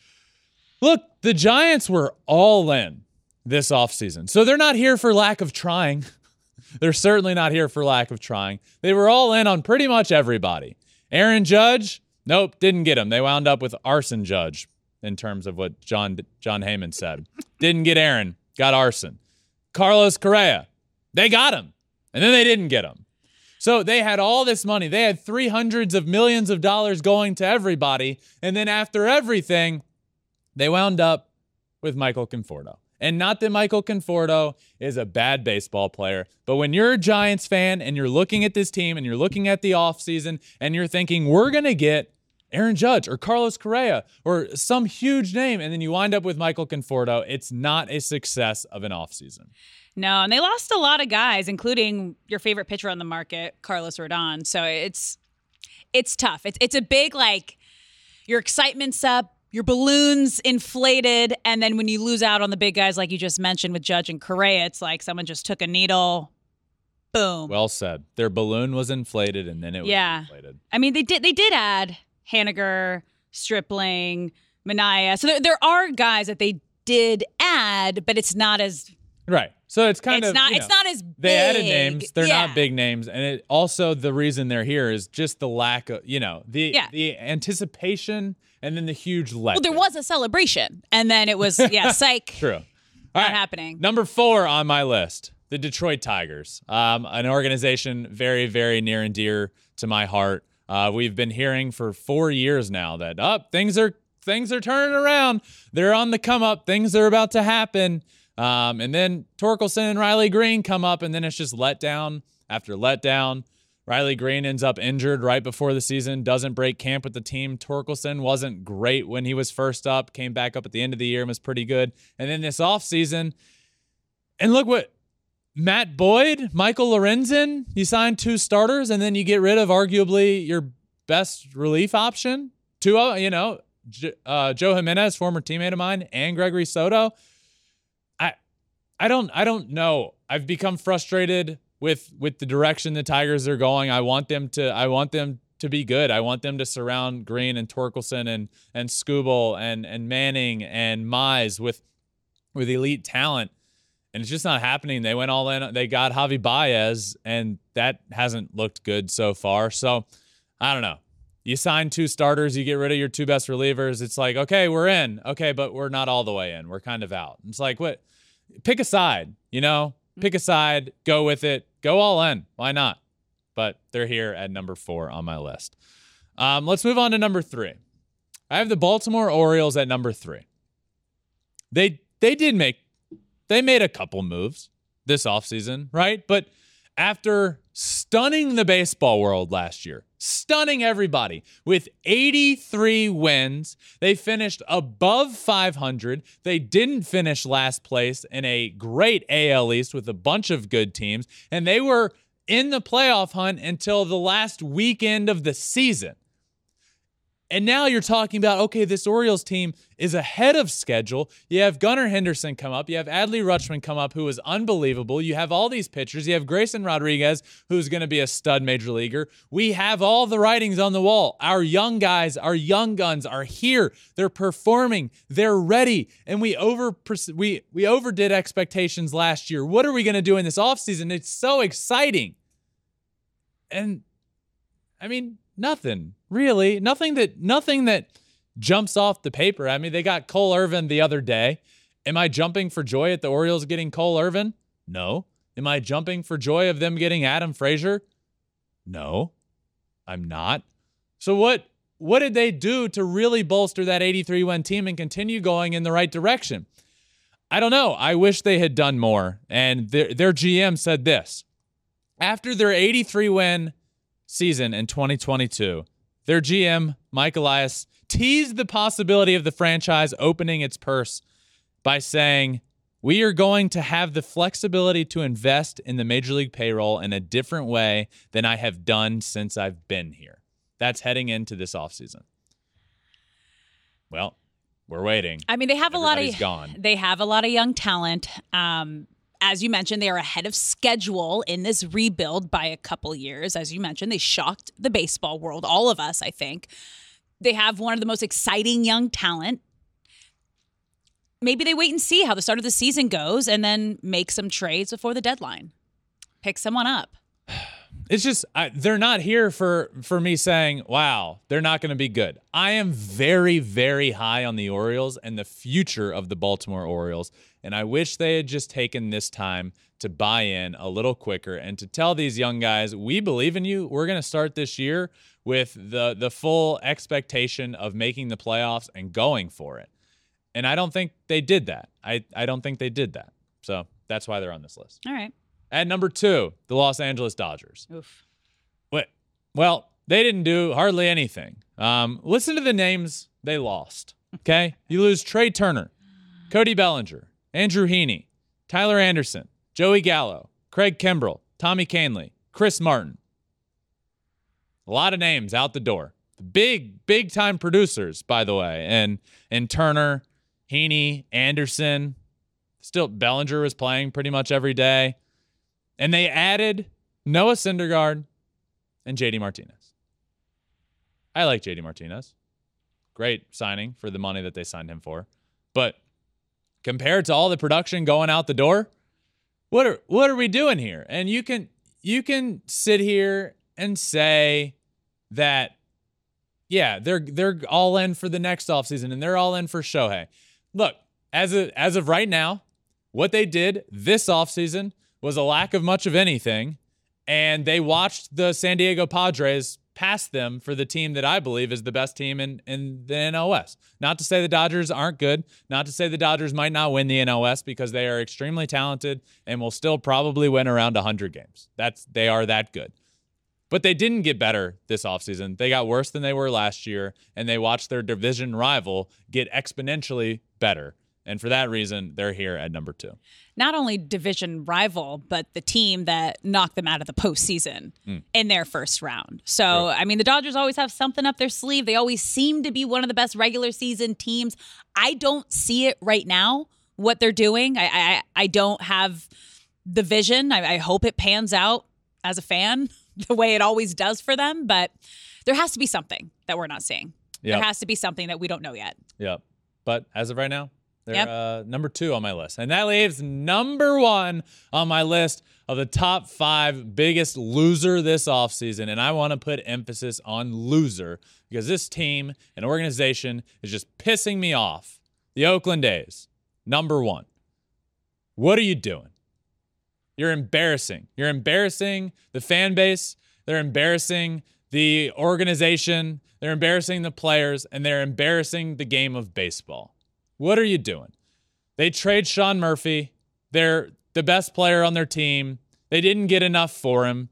Speaker 1: Look, the Giants were all in this offseason. So they're not here for lack of trying. they're certainly not here for lack of trying. They were all in on pretty much everybody. Aaron Judge, nope, didn't get him. They wound up with Arson Judge in terms of what John Jon Heyman said. didn't get Aaron, got Arson. Carlos Correa. They got him, and then they didn't get him. So they had all this money. They had three hundreds of millions of dollars going to everybody. And then after everything, they wound up with Michael Conforto. And not that Michael Conforto is a bad baseball player, but when you're a Giants fan and you're looking at this team and you're looking at the offseason and you're thinking, we're going to get Aaron Judge or Carlos Correa or some huge name, and then you wind up with Michael Conforto. It's not a success of an offseason.
Speaker 3: No, and they lost a lot of guys, including your favorite pitcher on the market, Carlos Rodon. So it's it's tough. It's it's a big like your excitement's up, your balloons inflated, and then when you lose out on the big guys like you just mentioned with Judge and Correa, it's like someone just took a needle, boom.
Speaker 1: Well said. Their balloon was inflated, and then it was yeah. inflated.
Speaker 3: I mean, they did they did add Haniger, Stripling, Manaea. So there, there are guys that they did add, but it's not as
Speaker 1: right. So it's kind
Speaker 3: it's
Speaker 1: of
Speaker 3: not
Speaker 1: you
Speaker 3: know, it's not as big.
Speaker 1: they added names. They're yeah. not big names, and it also the reason they're here is just the lack of you know the yeah. the anticipation and then the huge let.
Speaker 3: Well, there was a celebration, and then it was yeah, psych.
Speaker 1: True.
Speaker 3: All not right. happening.
Speaker 1: Number four on my list, the Detroit Tigers, um, an organization very very near and dear to my heart. Uh, we've been hearing for four years now that up oh, things are things are turning around. They're on the come up. Things are about to happen. Um, and then Torkelson and Riley Greene come up, and then it's just let down after let down. Riley Greene ends up injured right before the season, doesn't break camp with the team. Torkelson wasn't great when he was first up, came back up at the end of the year and was pretty good. And then this offseason, and look what Matt Boyd, Michael Lorenzen, you sign two starters and then you get rid of arguably your best relief option. Two, you know, uh, Joe Jimenez, former teammate of mine, and Gregory Soto. I, I don't, I don't know. I've become frustrated with with the direction the Tigers are going. I want them to, I want them to be good. I want them to surround Greene and Torkelson and and Skubal and and Manning and Mize with with elite talent and it's just not happening. They went all in. They got Javy Baez, and that hasn't looked good so far. So I don't know. You sign two starters, you get rid of your two best relievers. It's like, okay, we're in. Okay, but we're not all the way in. We're kind of out. It's like, what? Pick a side, you know? Pick a side, go with it, go all in. Why not? But they're here at number four on my list. Um, let's move on to number three. I have the Baltimore Orioles at number three. They they did make they made a couple moves this offseason, right? But after stunning the baseball world last year, stunning everybody with 83 wins, they finished above 500. They didn't finish last place in a great AL East with a bunch of good teams, and they were in the playoff hunt until the last weekend of the season. And now you're talking about, okay, this Orioles team is ahead of schedule. You have Gunnar Henderson come up. You have Adley Rutschman come up, who is unbelievable. You have all these pitchers. You have Grayson Rodriguez, who's going to be a stud major leaguer. We have all the writings on the wall. Our young guys, our young guns are here. They're performing. They're ready. And we over we we overdid expectations last year. What are we going to do in this offseason? It's so exciting. And I mean, nothing really. Nothing that nothing that jumps off the paper. I mean, they got Cole Irvin the other day. Am I jumping for joy at the Orioles getting Cole Irvin? No. Am I jumping for joy of them getting Adam Frazier? No. I'm not. So what what did they do to really bolster that 83 win team and continue going in the right direction? I don't know. I wish they had done more. And their, their GM said this after their 83 win season in 2022, their GM, Mike Elias, teased the possibility of the franchise opening its purse by saying, We are going to have the flexibility to invest in the major league payroll in a different way than I have done since I've been here. That's heading into this offseason. Well, we're waiting.
Speaker 3: I mean, they have
Speaker 1: Everybody's
Speaker 3: a lot of
Speaker 1: gone.
Speaker 3: they have a lot of young talent. Um, as you mentioned, they are ahead of schedule in this rebuild by a couple years. As you mentioned, they shocked the baseball world, all of us, I think. They have one of the most exciting young talent. Maybe they wait and see how the start of the season goes and then make some trades before the deadline. Pick someone up.
Speaker 1: It's just I, they're not here for for me saying, "Wow, they're not going to be good." I am very very high on the Orioles and the future of the Baltimore Orioles, and I wish they had just taken this time to buy in a little quicker and to tell these young guys, "We believe in you. We're going to start this year with the the full expectation of making the playoffs and going for it." And I don't think they did that. I I don't think they did that. So, that's why they're on this list.
Speaker 3: All right.
Speaker 1: At number 2, the Los Angeles Dodgers.
Speaker 3: Oof.
Speaker 1: What? Well, they didn't do hardly anything. Um, listen to the names they lost. Okay, you lose Trea Turner, Cody Bellinger, Andrew Heaney, Tyler Anderson, Joey Gallo, Craig Kimbrel, Tommy Kahnle, Chris Martin. A lot of names out the door. Big, big time producers, by the way. And and Turner, Heaney, Anderson. Still, Bellinger was playing pretty much every day. And they added Noah Syndergaard and JD Martinez. I like JD Martinez. Great signing for the money that they signed him for. But compared to all the production going out the door, what are what are we doing here? And you can you can sit here and say that yeah, they're they're all in for the next offseason and they're all in for Shohei. Look, as of, as of right now, what they did this offseason was a lack of much of anything. And they watched the San Diego Padres pass them for the team that I believe is the best team in, in the NOS. Not to say the Dodgers aren't good, not to say the Dodgers might not win the NOS because they are extremely talented and will still probably win around 100 games. That's they are that good. But they didn't get better this offseason. They got worse than they were last year, and they watched their division rival get exponentially better. And for that reason, they're here at number two.
Speaker 3: Not only division rival, but the team that knocked them out of the postseason
Speaker 1: Mm.
Speaker 3: in their first round. So, I mean, the Dodgers always have something up their sleeve. They always seem to be one of the best regular season teams. I don't see it right now, what they're doing. I I, I don't have the vision. I, I hope it pans out as a fan the way it always does for them, but there has to be something that we're not seeing.
Speaker 1: Yep.
Speaker 3: There has to be something that we don't know yet.
Speaker 1: Yep. But as of right now, they're
Speaker 3: Yep.
Speaker 1: uh, number two on my list. And that leaves number one on my list of the top five biggest loser this offseason. And I want to put emphasis on loser because this team and organization is just pissing me off. The Oakland A's, number one. What are you doing? You're embarrassing. You're embarrassing the fan base. They're embarrassing the organization. They're embarrassing the players, and they're embarrassing the game of baseball. What are you doing? They trade Sean Murphy. They're the best player on their team. They didn't get enough for him.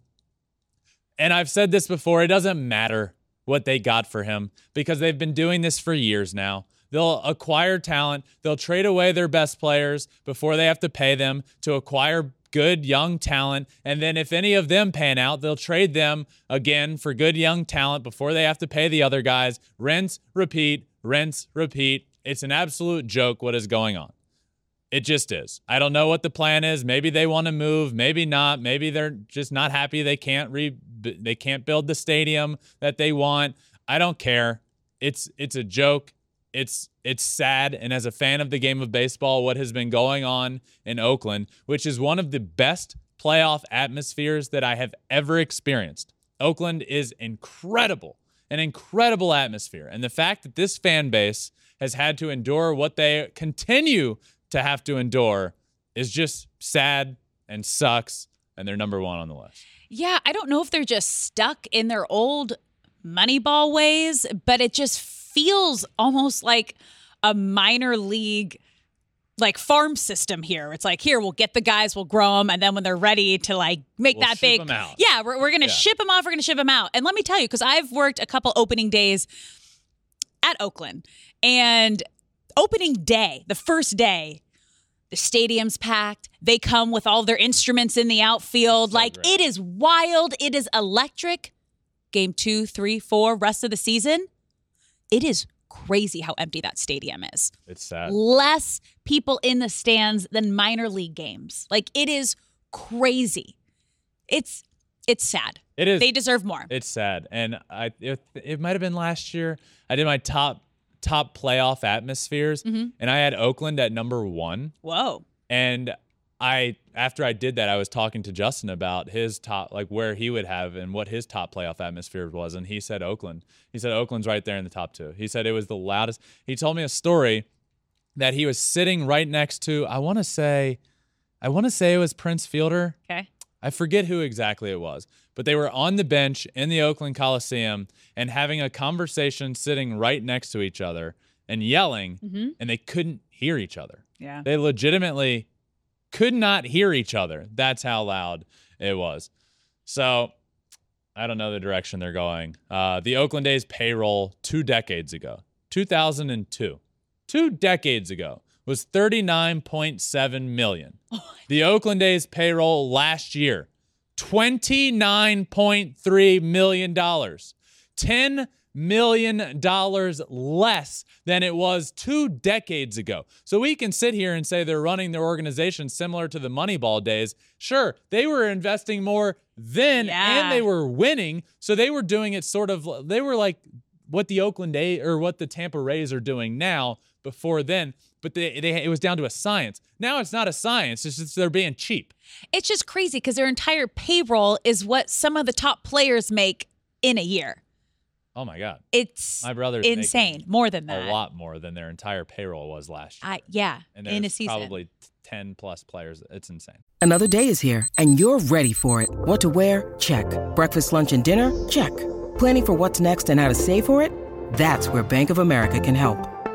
Speaker 1: And I've said this before it doesn't matter what they got for him because they've been doing this for years now. They'll acquire talent, they'll trade away their best players before they have to pay them to acquire good young talent. And then if any of them pan out, they'll trade them again for good young talent before they have to pay the other guys. Rinse, repeat, rinse, repeat. It's an absolute joke what is going on. It just is. I don't know what the plan is. Maybe they want to move, maybe not. Maybe they're just not happy they can't re they can't build the stadium that they want. I don't care. It's it's a joke. It's it's sad and as a fan of the game of baseball what has been going on in Oakland, which is one of the best playoff atmospheres that I have ever experienced. Oakland is incredible. An incredible atmosphere. And the fact that this fan base has had to endure what they continue to have to endure is just sad and sucks. And they're number one on the list.
Speaker 3: Yeah, I don't know if they're just stuck in their old Moneyball ways, but it just feels almost like a minor league like farm system here. It's like here we'll get the guys, we'll grow them, and then when they're ready to like make
Speaker 1: We'll
Speaker 3: that big, yeah, we're, we're gonna
Speaker 1: Yeah.
Speaker 3: ship them off. We're gonna ship them out. And let me tell you, because I've worked a couple opening days at Oakland, and opening day, the first day, the stadium's packed. They come with all their instruments in the outfield.
Speaker 1: So
Speaker 3: like
Speaker 1: great.
Speaker 3: it is wild. It is electric. Game two, three, four, rest of the season. It is crazy how empty that stadium is.
Speaker 1: It's sad.
Speaker 3: Less people in the stands than minor league games. Like it is crazy. It's it's sad.
Speaker 1: It is.
Speaker 3: They deserve more.
Speaker 1: It's sad, and I it, it might have been last year. I did my top top playoff atmospheres,
Speaker 3: Mm-hmm.
Speaker 1: and I had Oakland at number one.
Speaker 3: Whoa.
Speaker 1: And I after I did that, I was talking to Justin about his top, like where he would have and what his top playoff atmosphere was, and he said Oakland. He said Oakland's right there in the top two. He said it was the loudest. He told me a story that he was sitting right next to. I want to say, I want to say it was Prince Fielder.
Speaker 3: Okay.
Speaker 1: I forget who exactly it was, but they were on the bench in the Oakland Coliseum and having a conversation sitting right next to each other and yelling, and they couldn't hear each other.
Speaker 3: Yeah.
Speaker 1: They legitimately could not hear each other. That's how loud it was. So I don't know the direction they're going. Uh, the Oakland A's payroll two decades ago, 2002, two decades ago, was 39.7 million. The Oakland A's payroll last year, $29.3 million. $10 million less than it was two decades ago. So we can sit here and say they're running their organization similar to the Moneyball days. Sure, they were investing more then
Speaker 3: Yeah.
Speaker 1: and they were winning. So they were doing it sort of, they were like what the Oakland A or what the Tampa Rays are doing now before then. But they, they, it was down to a science. Now it's not a science. It's just they're being cheap.
Speaker 3: It's just crazy because their entire payroll is what some of the top players make in a year.
Speaker 1: Oh my God.
Speaker 3: It's
Speaker 1: My brother's
Speaker 3: insane. More than that.
Speaker 1: A lot more than their entire payroll was last year.
Speaker 3: I, yeah,
Speaker 1: and
Speaker 3: in a season.
Speaker 1: probably 10 plus players. It's insane.
Speaker 4: Another day is here, and you're ready for it. What to wear? Check. Breakfast, lunch, and dinner? Check. Planning for what's next and how to save for it? That's where Bank of America can help.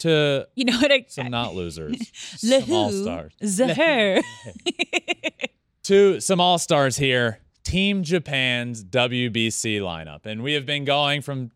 Speaker 1: to
Speaker 3: You know what? I,
Speaker 1: some not losers, some all stars. To some all stars here. Team Japan's WBC lineup, and we have been going from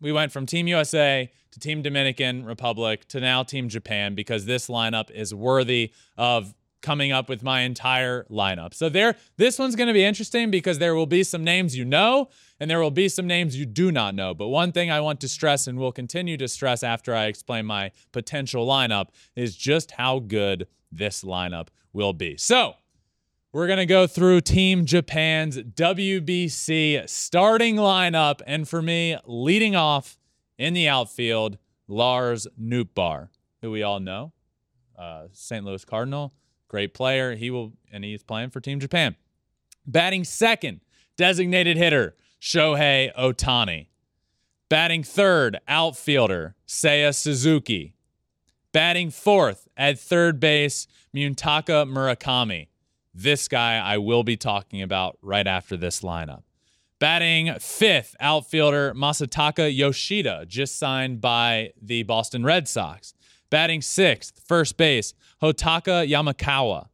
Speaker 1: we went from Team USA to Team Dominican Republic to now Team Japan because this lineup is worthy of coming up with my entire lineup. So there this one's going to be interesting because there will be some names you know and there will be some names you do not know. But one thing I want to stress and will continue to stress after I explain my potential lineup is just how good this lineup will be. So, we're going to go through Team Japan's WBC starting lineup. And for me, leading off in the outfield, Lars Nootbaar, who we all know, uh, St. Louis Cardinal, great player. He will, and he's playing for Team Japan. Batting second, designated hitter, Shohei Ohtani. Batting third, outfielder, Seiya Suzuki. Batting fourth at third base, Munetaka Murakami. This guy I will be talking about right after this lineup. Batting fifth, outfielder Masataka Yoshida, just signed by the Boston Red Sox. Batting sixth, first base, Hotaka Yamakawa.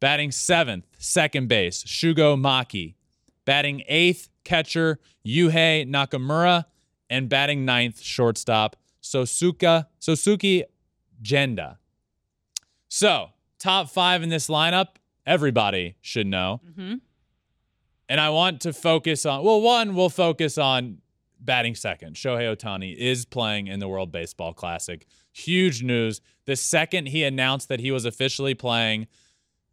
Speaker 1: Batting seventh, second base, Shugo Maki. Batting eighth, catcher Yuhei Nakamura. And batting ninth, shortstop Sosuka, Sosuke Genda. So, top five in this lineup, everybody should know. Mm-hmm. And I want to focus on, well, one, we'll focus on batting second. Shohei Ohtani is playing in the World Baseball Classic. Huge news. The second he announced that he was officially playing,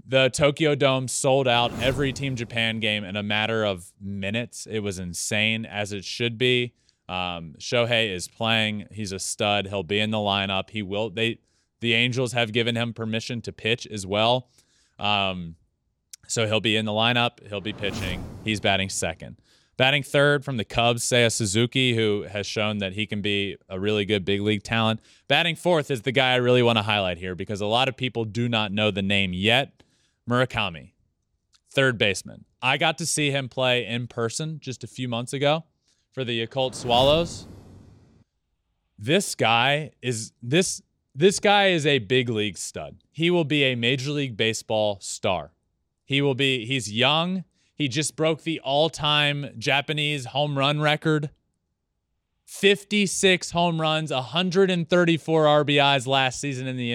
Speaker 1: the Tokyo Dome sold out every Team Japan game in a matter of minutes. It was insane, as it should be. Um, Shohei is playing. He's a stud. He'll be in the lineup. He will. They, the Angels have given him permission to pitch as well. Um, so he'll be in the lineup. He'll be pitching. He's batting second. Batting third from the Cubs, Seiya Suzuki, who has shown that he can be a really good big league talent. Batting fourth is the guy I really want to highlight here because a lot of people do not know the name yet. Murakami, third baseman. I got to see him play in person just a few months ago for the Yakult Swallows. This guy is this this guy is a big league stud. He will be a major league baseball star. He will be he's young. He just broke the all-time Japanese home run record. 56 home runs, 134 RBIs last season in the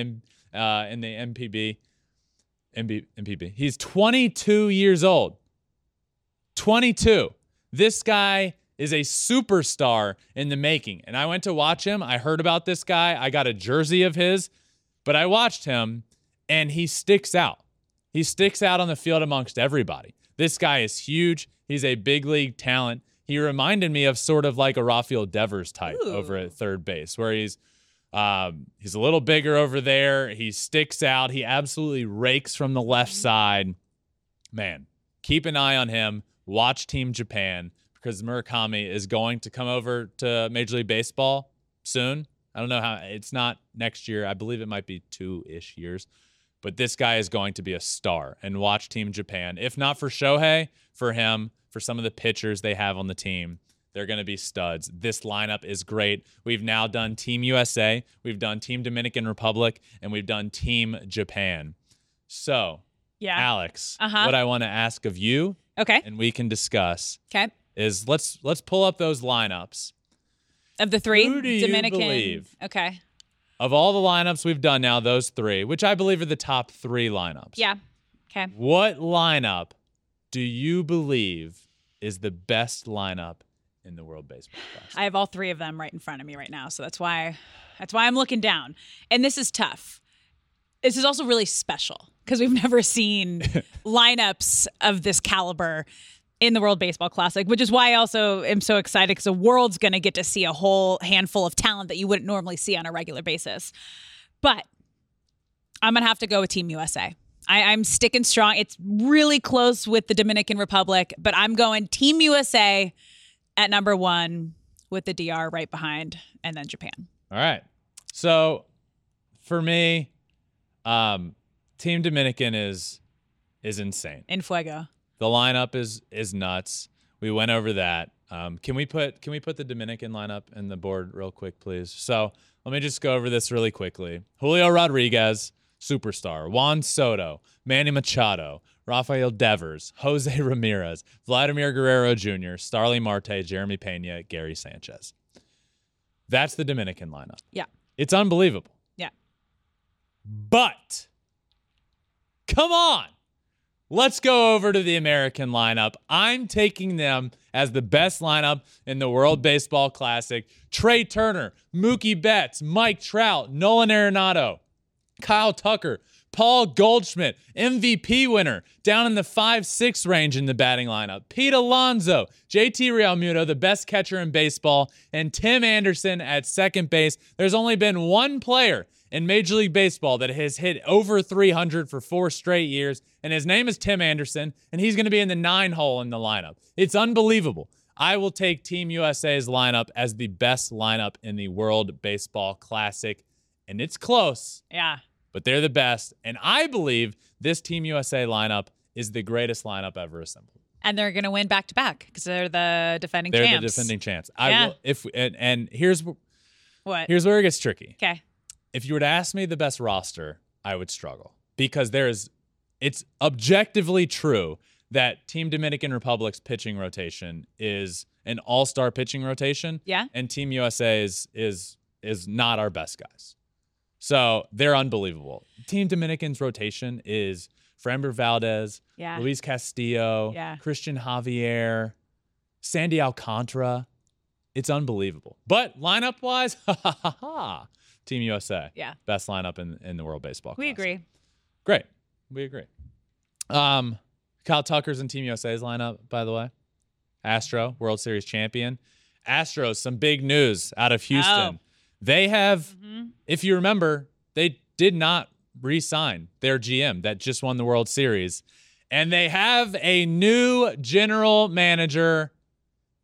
Speaker 1: uh, in the MPB. MB, MPB. He's 22 years old. 22. This guy is a superstar in the making. And I went to watch him. I heard about this guy. I got a jersey of his, but I watched him and he sticks out. He sticks out on the field amongst everybody. This guy is huge. He's a big league talent. He reminded me of sort of like a Rafael Devers type over at third base, where he's um, he's a little bigger over there. He sticks out. He absolutely rakes from the left side. Man, keep an eye on him. Watch Team Japan because Murakami is going to come over to Major League Baseball soon. I don't know how it's not next year. I believe it might be two ish years. But this guy is going to be a star and watch Team Japan. If not for Shohei, for him, for some of the pitchers they have on the team, they're going to be studs. This lineup is great. We've now done Team USA, we've done Team Dominican Republic, and we've done Team Japan. So,
Speaker 3: Yeah.
Speaker 1: Alex,
Speaker 3: Uh-huh.
Speaker 1: what I want to ask of you,
Speaker 3: Okay.
Speaker 1: and we can discuss,
Speaker 3: Okay.
Speaker 1: is let's let's pull up those lineups.
Speaker 3: Of the three,
Speaker 1: Who do you
Speaker 3: Dominican.
Speaker 1: believe?
Speaker 3: Okay.
Speaker 1: Of all the lineups we've done now, those three, which I believe are the top three lineups.
Speaker 3: Yeah. Okay.
Speaker 1: What lineup do you believe is the best lineup in the World Baseball Classic?
Speaker 3: I have all three of them right in front of me right now, so that's why that's why I'm looking down. And this is tough. This is also really special because we've never seen lineups of this caliber in the World Baseball Classic, which is why I also am so excited because the world's going to get to see a whole handful of talent that you wouldn't normally see on a regular basis. But I'm going to have to go with Team USA. I, I'm sticking strong. It's really close with the Dominican Republic, but I'm going Team USA at number one with the DR right behind, and then Japan.
Speaker 1: All right. So for me, um, Team Dominican is is insane.
Speaker 3: In fuego.
Speaker 1: The lineup is is nuts. We went over that. Um, can we put can we put the Dominican lineup in the board real quick, please? So let me just go over this really quickly. Julio Rodriguez, superstar. Juan Soto, Manny Machado, Rafael Devers, Jose Ramirez, Vladimir Guerrero Jr., Starling Marte, Jeremy Pena, Gary Sanchez. That's the Dominican lineup.
Speaker 3: Yeah.
Speaker 1: It's unbelievable.
Speaker 3: Yeah.
Speaker 1: But come on. Let's go over to the American lineup. I'm taking them as the best lineup in the World Baseball Classic. Trea Turner, Mookie Betts, Mike Trout, Nolan Arenado, Kyle Tucker, Paul Goldschmidt, MVP winner, down in the 5 6 range in the batting lineup. Pete Alonso, JT Realmuto, the best catcher in baseball, and Tim Anderson at second base. There's only been one player in Major League Baseball that has hit over 300 for four straight years, and his name is Tim Anderson, and he's going to be in the nine hole in the lineup. It's unbelievable. I will take Team USA's lineup as the best lineup in the World Baseball Classic, and it's close
Speaker 3: Yeah.
Speaker 1: but they're the best. And I believe this Team USA lineup is the greatest lineup ever assembled.
Speaker 3: And they're going to win back to back because they're the defending
Speaker 1: They're
Speaker 3: champs.
Speaker 1: the defending champs. I
Speaker 3: Yeah.
Speaker 1: will if and, and here's
Speaker 3: What?
Speaker 1: here's where it gets tricky.
Speaker 3: okay.
Speaker 1: If you were to ask me the best roster, I would struggle because there is it's objectively true that Team Dominican Republic's pitching rotation is an all-star pitching rotation.
Speaker 3: Yeah.
Speaker 1: And Team USA is is is not our best guys. So they're unbelievable. Team Dominican's rotation is Framber Valdez,
Speaker 3: Yeah.
Speaker 1: Luis Castillo,
Speaker 3: Yeah.
Speaker 1: Christian Javier, Sandy Alcantara. It's unbelievable. But lineup wise, ha ha ha ha. Team USA.
Speaker 3: Yeah.
Speaker 1: Best lineup in, in the World Baseball.
Speaker 3: We
Speaker 1: Classic.
Speaker 3: agree.
Speaker 1: Great. We agree. Um, Kyle Tucker's in Team USA's lineup, by the way. Astro, World Series champion. Astros, some big news out of Houston.
Speaker 3: Oh.
Speaker 1: They have,
Speaker 3: Mm-hmm.
Speaker 1: if you remember, they did not re sign their GM that just won the World Series. And they have a new general manager,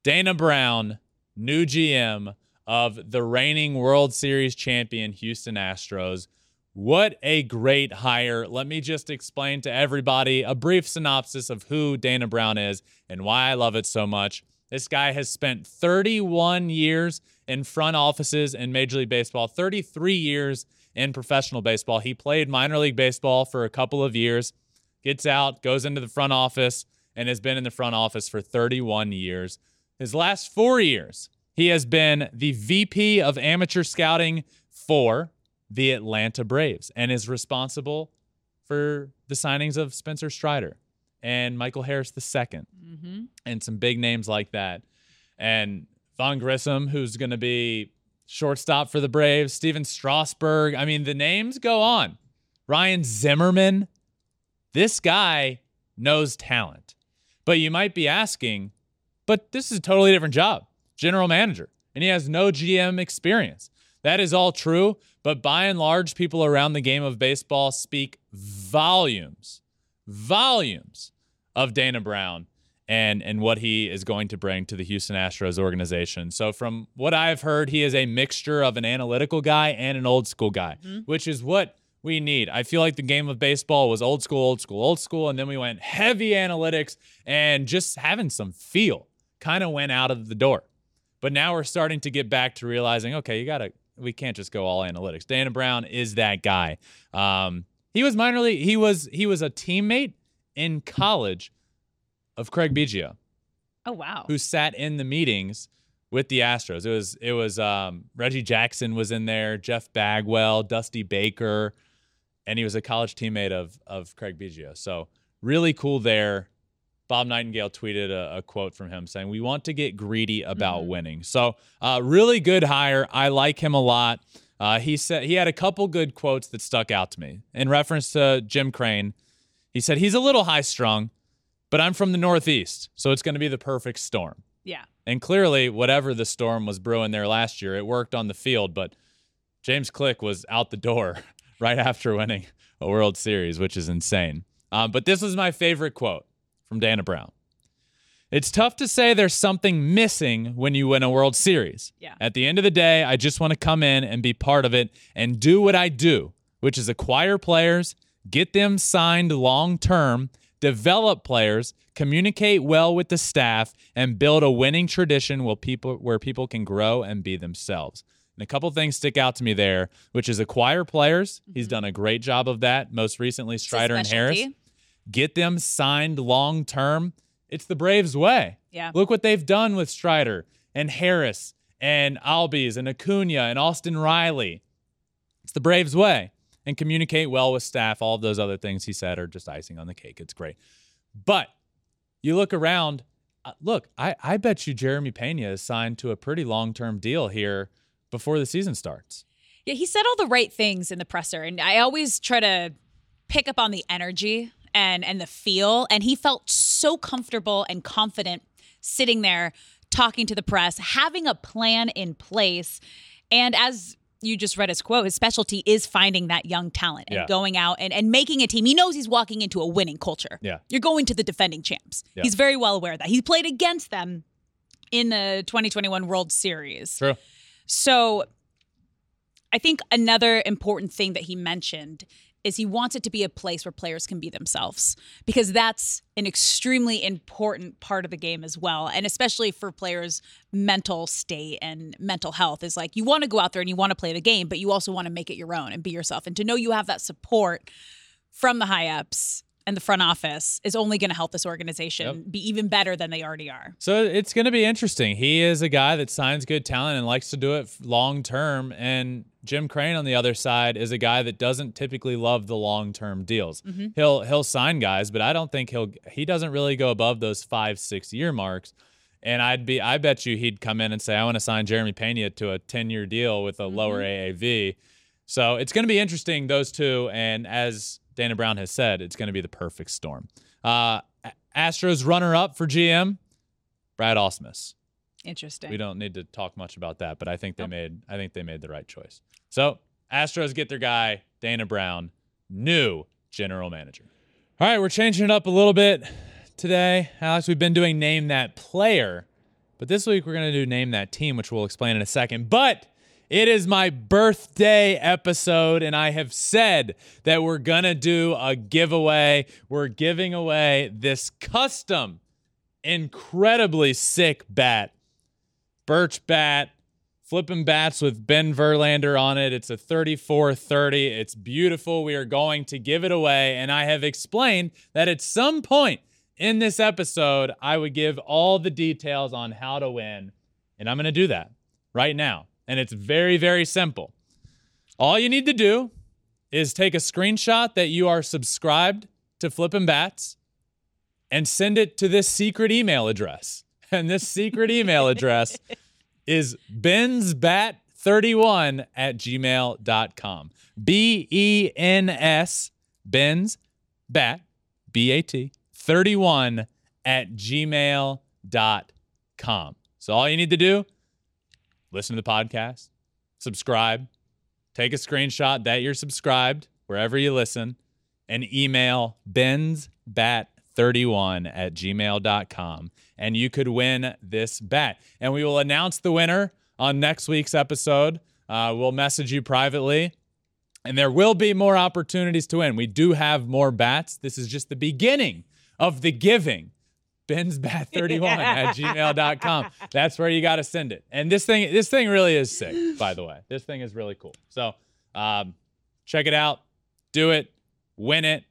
Speaker 1: Dana Brown, new GM of the reigning World Series champion Houston Astros. What a great hire. Let me just explain to everybody a brief synopsis of who Dana Brown is and why I love it so much. This guy has spent 31 years in front offices in Major League Baseball, 33 years in professional baseball. He played minor league baseball for a couple of years, gets out, goes into the front office, and has been in the front office for 31 years. His last four years, he has been the VP of amateur scouting for the Atlanta Braves and is responsible for the signings of Spencer Strider and Michael Harris II
Speaker 3: Mm-hmm.
Speaker 1: and some big names like that. And Vaughn Grissom, who's going to be shortstop for the Braves, Stephen Strasburg. I mean, the names go on. Ryan Zimmerman. This guy knows talent. But you might be asking, but this is a totally different job general manager, and he has no GM experience. That is all true, but by and large, people around the game of baseball speak volumes, volumes of Dana Brown and and what he is going to bring to the Houston Astros organization. So from what I've heard, he is a mixture of an analytical guy and an old school guy, mm-hmm. which is what we need. I feel like the game of baseball was old school, old school, old school, and then we went heavy analytics and just having some feel kind of went out of the door. But now we're starting to get back to realizing, okay, you gotta we can't just go all analytics. Dana Brown is that guy. Um, he was minor league. He was he was a teammate in college of Craig Biggio,
Speaker 3: Oh wow.
Speaker 1: who sat in the meetings with the Astros. It was it was um, Reggie Jackson was in there, Jeff Bagwell, Dusty Baker, and he was a college teammate of of Craig Biggio. So really cool there. Bob Nightingale tweeted a, a quote from him saying, "We want to get greedy about winning." So uh, really good hire. I like him a lot. Uh, he said he had a couple good quotes that stuck out to me in reference to Jim Crane. He said he's a little high strung, but I'm from the Northeast, so it's going to be the perfect storm.
Speaker 3: yeah.
Speaker 1: And clearly, whatever the storm was brewing there last year, it worked on the field. But James Click was out the door right after winning a World Series, which is insane. Um, but this was my favorite quote from Dana Brown. It's tough to say there's something missing when you win a World Series.
Speaker 3: Yeah.
Speaker 1: At the end of the day, I just want to come in and be part of it and do what I do, which is acquire players, get them signed long term, develop players, communicate well with the staff, and build a winning tradition where people where people can grow and be themselves. And a couple things stick out to me there, which is acquire players. He's done a great job of that. Most recently, Strider and Harris. Get them signed long term. It's the Braves way.
Speaker 3: Yeah.
Speaker 1: Look what they've done with Strider and Harris and Albies and Acuna and Austin Riley. It's the Braves way. And communicate well with staff. All of those other things he said are just icing on the cake. It's great. But you look around, uh, look, I, I bet you Jeremy Pena is signed to a pretty long term deal here before the season starts.
Speaker 3: Yeah, he said all the right things in the presser, and I always try to pick up on the energy and and the feel. And he felt so comfortable and confident sitting there talking to the press, having a plan in place, and as you just read his quote, his specialty is finding that young talent and
Speaker 1: Yeah.
Speaker 3: going out and, and making a team. He knows he's walking into a winning culture.
Speaker 1: Yeah.
Speaker 3: You're going to the defending champs.
Speaker 1: Yeah.
Speaker 3: He's very well aware of that. He played against them in the 2021 World Series.
Speaker 1: True.
Speaker 3: So I think another important thing that he mentioned is he wants it to be a place where players can be themselves because that's an extremely important part of the game as well and especially for players mental state and mental health is like you want to go out there and you want to play the game but you also want to make it your own and be yourself and to know you have that support from the high ups and the front office is only going to help this organization be even better than they already are
Speaker 1: So it's going to be interesting. He is a guy that signs good talent and likes to do it long term. And Jim Crane on the other side is a guy that doesn't typically love the long term deals. He'll he'll sign guys, but I don't think he'll he doesn't really go above those five six year marks. And I'd be I bet you he'd come in and say I want to sign Jeremy Pena to a ten year deal with a lower AAV. So it's going to be interesting those two. And as Dana Brown has said, it's going to be the perfect storm. Uh, Astros runner up for GM. Brad Ausmus.
Speaker 3: Interesting
Speaker 1: We don't need to talk much about that, but I think they made I think they made the right choice. So Astros get their guy Dana Brown, new general manager. All right, we're changing it up a little bit today, Alex. We've been doing name that player, but this week we're gonna do name that team, which we'll explain in a second. But it is my birthday episode, and I have said that we're gonna do a giveaway. We're giving away this custom incredibly sick bat. Birch bat, flipping bats with Ben Verlander on it. It's a 3430. It's beautiful. We are going to give it away. And I have explained that at some point in this episode, I would give all the details on how to win. And I'm going to do that right now. And it's very, very simple. All you need to do is take a screenshot that you are subscribed to Flippin' Bats and send it to this secret email address. And this secret email address is bensbat31 at gmail.com. B E N S, Ben's bat, B A T, 31 at gmail.com. So all you need to do, listen to the podcast, subscribe, take a screenshot that you're subscribed wherever you listen, and email bensbat31 at gmail.com. And you could win this bet. And we will announce the winner on next week's episode. Uh, we'll message you privately. And there will be more opportunities to win. We do have more bats. This is just the beginning of the giving. bensbat31 at gmail.com. That's where you got to send it. And this thing, this thing really is sick, by the way. This thing is really cool. So um, check it out, do it, win it,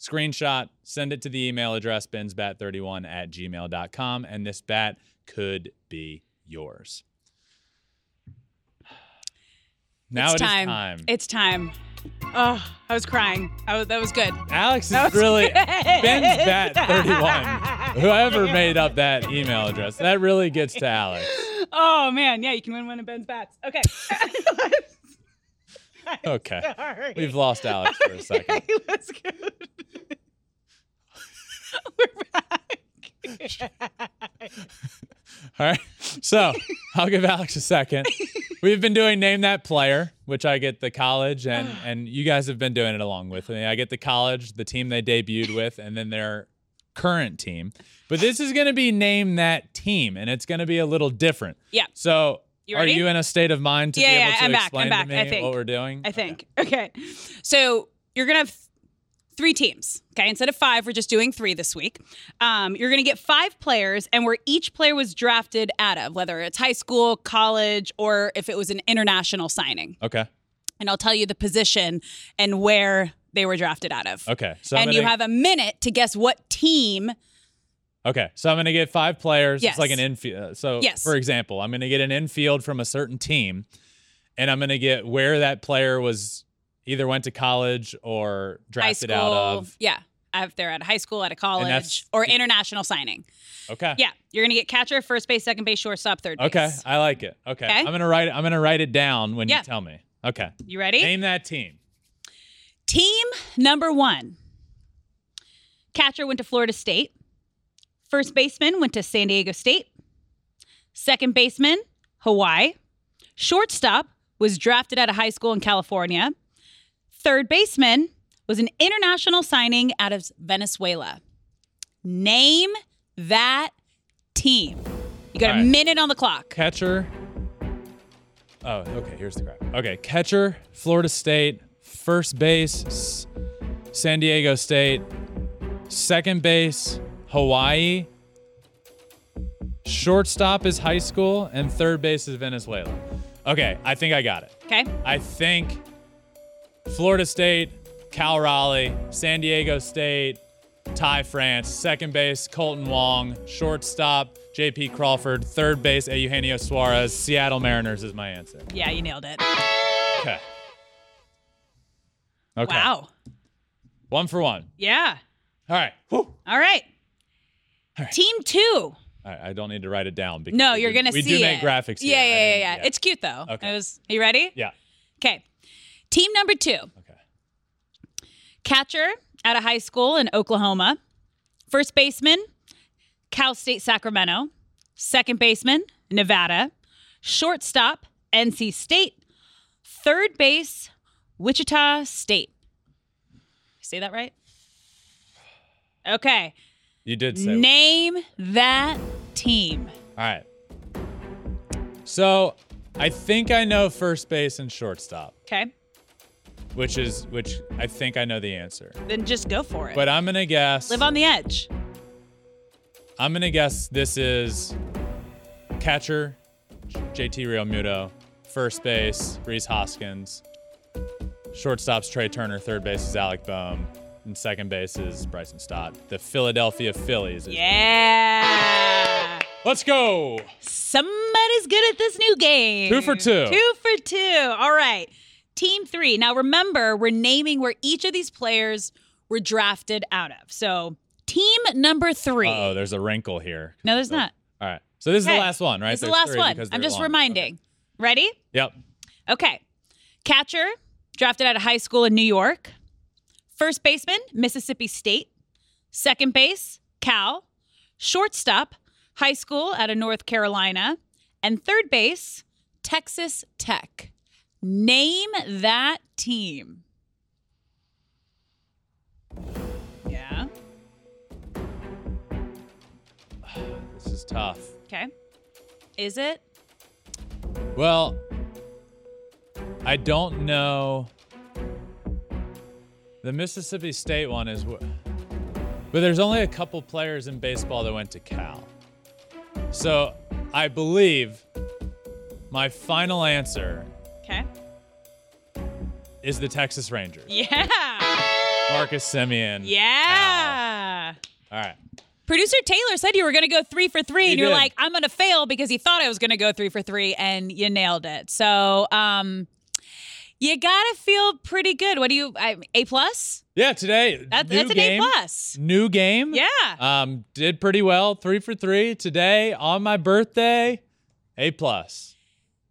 Speaker 1: screenshot, send it to the email address bensbat31 at gmail.com, and this bat could be yours. Now
Speaker 3: it's
Speaker 1: it is
Speaker 3: time.
Speaker 1: time.
Speaker 3: It's time. Oh, I was crying. I was, that was good.
Speaker 1: Alex
Speaker 3: That
Speaker 1: is really
Speaker 3: good.
Speaker 1: Ben's Bat 31. Whoever made up that email address, that really gets to Alex.
Speaker 3: Oh man, yeah, you can win one of Ben's bats. Okay.
Speaker 1: Okay.
Speaker 3: Sorry.
Speaker 1: We've lost Alex for a second.
Speaker 3: Okay, let's go. We're back.
Speaker 1: All right. So I'll give Alex a second. We've been doing Name That Player, which I get the college, and, and you guys have been doing it along with me. I get the college, the team they debuted with, and then their current team. But this is going to be name that team, and it's going to be a little different.
Speaker 3: Yeah.
Speaker 1: So,
Speaker 3: You
Speaker 1: are you in a state of mind to
Speaker 3: Yeah,
Speaker 1: be able
Speaker 3: yeah,
Speaker 1: to
Speaker 3: I'm back, I'm
Speaker 1: explain
Speaker 3: back,
Speaker 1: to
Speaker 3: I think.
Speaker 1: what we're doing?
Speaker 3: I think. Okay. So you're gonna have three teams. Okay, instead of five, we're just doing three this week. Um, you're gonna get five players, and where each player was drafted out of, whether it's high school, college, or if it was an international signing.
Speaker 1: Okay.
Speaker 3: And I'll tell you the position and where they were drafted out of.
Speaker 1: Okay. So
Speaker 3: and you
Speaker 1: gonna-
Speaker 3: have a minute to guess what team.
Speaker 1: Okay, so I'm going to get five players.
Speaker 3: Yes.
Speaker 1: It's like an infield. Uh, so,
Speaker 3: Yes.
Speaker 1: for example, I'm going to get an infield from a certain team, and I'm going to get where that player was either went to college or drafted out of.
Speaker 3: Yeah. If they're at a high school, at a college, or international signing.
Speaker 1: Okay.
Speaker 3: Yeah. You're going to get catcher, first base, second base, shortstop, third base.
Speaker 1: Okay, I like it. Okay,
Speaker 3: Okay.
Speaker 1: I'm gonna write. I'm gonna write it down when
Speaker 3: Yeah.
Speaker 1: you tell me. Okay.
Speaker 3: You ready?
Speaker 1: Name that team.
Speaker 3: Team number one. Catcher went to Florida State. First baseman went to San Diego State. Second baseman, Hawaii. Shortstop was drafted out of high school in California. Third baseman was an international signing out of Venezuela. Name that team. You got
Speaker 1: All
Speaker 3: a minute on the clock.
Speaker 1: Catcher. Oh, okay. Here's the crap. Okay, catcher, Florida State. First base, San Diego State. Second base, Hawaii. Shortstop is high school, and third base is Venezuela. Okay, I think I got it.
Speaker 3: Okay.
Speaker 1: I think Florida State, Cal Raleigh, San Diego State, Ty France, second base, Kolten Wong, shortstop, JP Crawford, third base, Eugenio Suarez, Seattle Mariners is my answer.
Speaker 3: Yeah, you nailed it.
Speaker 1: Okay. Okay.
Speaker 3: Wow.
Speaker 1: One for one.
Speaker 3: Yeah.
Speaker 1: All right. Whew.
Speaker 3: All right.
Speaker 1: Right.
Speaker 3: Team two.
Speaker 1: Right. I don't need to write it down because
Speaker 3: No, you're
Speaker 1: do-
Speaker 3: gonna
Speaker 1: we
Speaker 3: see
Speaker 1: do make
Speaker 3: it.
Speaker 1: graphics. here.
Speaker 3: Yeah, yeah, yeah, yeah. It's cute though.
Speaker 1: Okay.
Speaker 3: It was. You ready?
Speaker 1: yeah.
Speaker 3: Okay. Team number two.
Speaker 1: Okay.
Speaker 3: Catcher out of high school in Oklahoma. First baseman, Cal State Sacramento. Second baseman, Nevada. Shortstop, NC State. Third base, Wichita State. Say that right? Okay.
Speaker 1: You did say.
Speaker 3: Name that team.
Speaker 1: All right. So I think I know first base and shortstop,
Speaker 3: Okay.
Speaker 1: which is which I think I know the answer.
Speaker 3: Then just go for it.
Speaker 1: But I'm gonna guess.
Speaker 3: Live on the edge.
Speaker 1: I'm gonna guess this is catcher, JT Realmuto, first base, Rhys Hoskins, shortstop's Trea Turner, third base is Alec Bohm, and second base is Bryson Stott. The Philadelphia Phillies. is-
Speaker 3: Yeah.
Speaker 1: Let's go.
Speaker 3: Somebody's good at this new game.
Speaker 1: Two for two.
Speaker 3: Two for two. All right. Team three. Now remember, we're naming where each of these players were drafted out of. So team number three.
Speaker 1: Oh, there's a wrinkle here.
Speaker 3: no, there's not.
Speaker 1: Oh, all right. So this is
Speaker 3: Okay.
Speaker 1: the last one, right?
Speaker 3: This is the last one. I'm just
Speaker 1: long.
Speaker 3: reminding. Ready?
Speaker 1: Yep.
Speaker 3: Okay. Catcher, drafted out of high school in New York. First baseman, Mississippi State. Second base, Cal. Shortstop, high school out of North Carolina. And third base, Texas Tech. Name that team. Yeah.
Speaker 1: This is tough.
Speaker 3: Okay. Is it?
Speaker 1: Well, I don't know. The Mississippi State one is, wh- but there's only a couple players in baseball that went to Cal. So I believe my final answer
Speaker 3: Okay.
Speaker 1: is the Texas Rangers.
Speaker 3: Yeah.
Speaker 1: Marcus Semien.
Speaker 3: Yeah.
Speaker 1: All right.
Speaker 3: Producer Taylor said you were going to go three for three,
Speaker 1: He
Speaker 3: and you're
Speaker 1: did.
Speaker 3: like, I'm going to fail because he thought I was going to go three for three, and you nailed it. So, um, you gotta feel pretty good. What do you? I, a plus?
Speaker 1: Yeah, today.
Speaker 3: That, that's an
Speaker 1: game,
Speaker 3: A plus.
Speaker 1: New game.
Speaker 3: Yeah.
Speaker 1: Um, did pretty well. Three for three today on my birthday. A plus.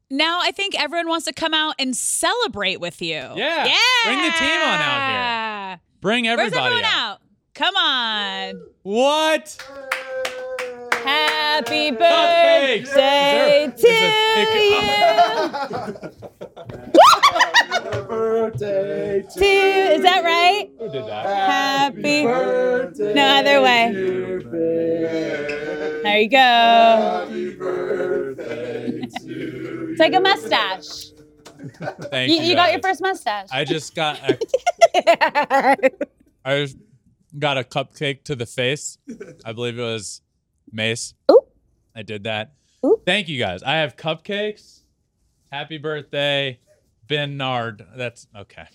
Speaker 3: Now I think everyone wants to come out and celebrate with you.
Speaker 1: Yeah.
Speaker 3: Yeah.
Speaker 1: Bring the team on out
Speaker 3: here.
Speaker 1: Bring
Speaker 3: Where's
Speaker 1: everybody
Speaker 3: everyone out? Come on.
Speaker 1: What?
Speaker 3: Happy birthday
Speaker 1: is
Speaker 3: to you.
Speaker 5: Birthday
Speaker 3: Two. Is that right?
Speaker 1: Who did that?
Speaker 3: Happy.
Speaker 5: birthday.
Speaker 3: No other way.
Speaker 5: dear
Speaker 3: There you go.
Speaker 5: Happy birthday to you.
Speaker 3: It's like a mustache.
Speaker 1: Thank
Speaker 3: You,
Speaker 1: you.
Speaker 3: you got your first mustache.
Speaker 1: I just got. A, I just got a cupcake to the face. I believe it was Mace.
Speaker 3: Ooh.
Speaker 1: I did that.
Speaker 3: Ooh.
Speaker 1: Thank you guys. I have cupcakes. Happy birthday, Ben Nard. That's okay.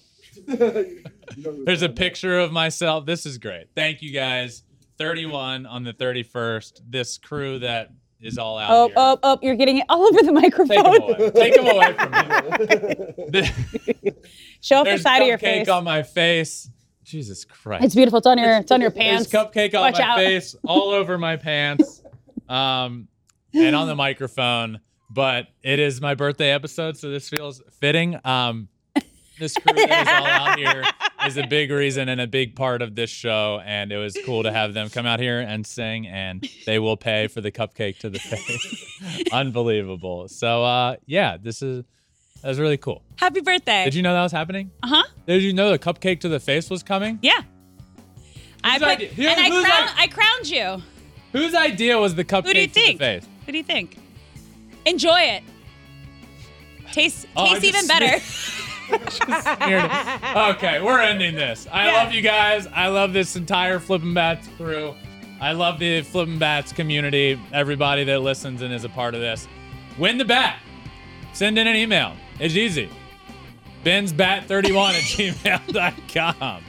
Speaker 1: There's a picture of myself. This is great. Thank you guys. 31 on the 31st. This crew that is all out
Speaker 3: Oh,
Speaker 1: here.
Speaker 3: oh, oh, you're getting it all over the
Speaker 1: Take them
Speaker 3: microphone.
Speaker 1: away. Take them away from me.
Speaker 3: Show off the side of your face.
Speaker 1: cupcake on my face. Jesus Christ.
Speaker 3: It's beautiful. It's on your it's on your
Speaker 1: There's
Speaker 3: pants.
Speaker 1: cupcake on
Speaker 3: Watch
Speaker 1: my
Speaker 3: out.
Speaker 1: face, all over my pants, um, and on the microphone. But it is my birthday episode, so this feels fitting. Um, this crew that is all out here is a big reason and a big part of this show, and it was cool to have them come out here and sing, and they will pay for the cupcake to the face. Unbelievable. So, uh, yeah, this is that was really cool.
Speaker 3: Happy birthday.
Speaker 1: Did you know that was happening?
Speaker 3: Uh huh.
Speaker 1: Did you know the cupcake to the face was coming?
Speaker 3: Yeah. I put,
Speaker 1: idea-
Speaker 3: and I, crown, I crowned you.
Speaker 1: Whose idea was the cupcake
Speaker 3: Who do you
Speaker 1: to
Speaker 3: think?
Speaker 1: the face?
Speaker 3: What do you think? Enjoy it. Taste
Speaker 1: Oh,
Speaker 3: tastes even better.
Speaker 1: Okay, we're ending this. I
Speaker 3: Yeah.
Speaker 1: love you guys. I love this entire Flippin' Bats crew. I love the Flippin' Bats community, everybody that listens and is a part of this. Win the bat. Send in an email. It's easy. bensbat31 at gmail.com.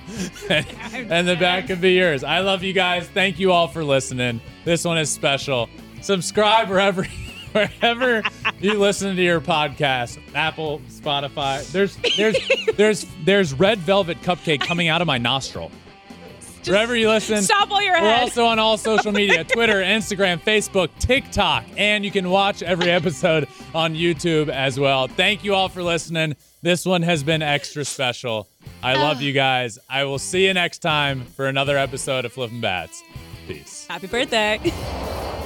Speaker 1: and, and the bat could be yours. I love you guys. Thank you all for listening. This one is special. Subscribe wherever wherever you listen to your podcast. Apple, Spotify. There's there's there's there's red velvet cupcake coming out of my nostril. Wherever you listen.
Speaker 3: Stop while you're
Speaker 1: We're also on all social media Twitter, Instagram, Facebook, TikTok, and you can watch every episode on YouTube as well. Thank you all for listening. This one has been extra special. I ah. love you guys. I will see you next time for another episode of Flippin' Bats. Peace.
Speaker 3: Happy birthday.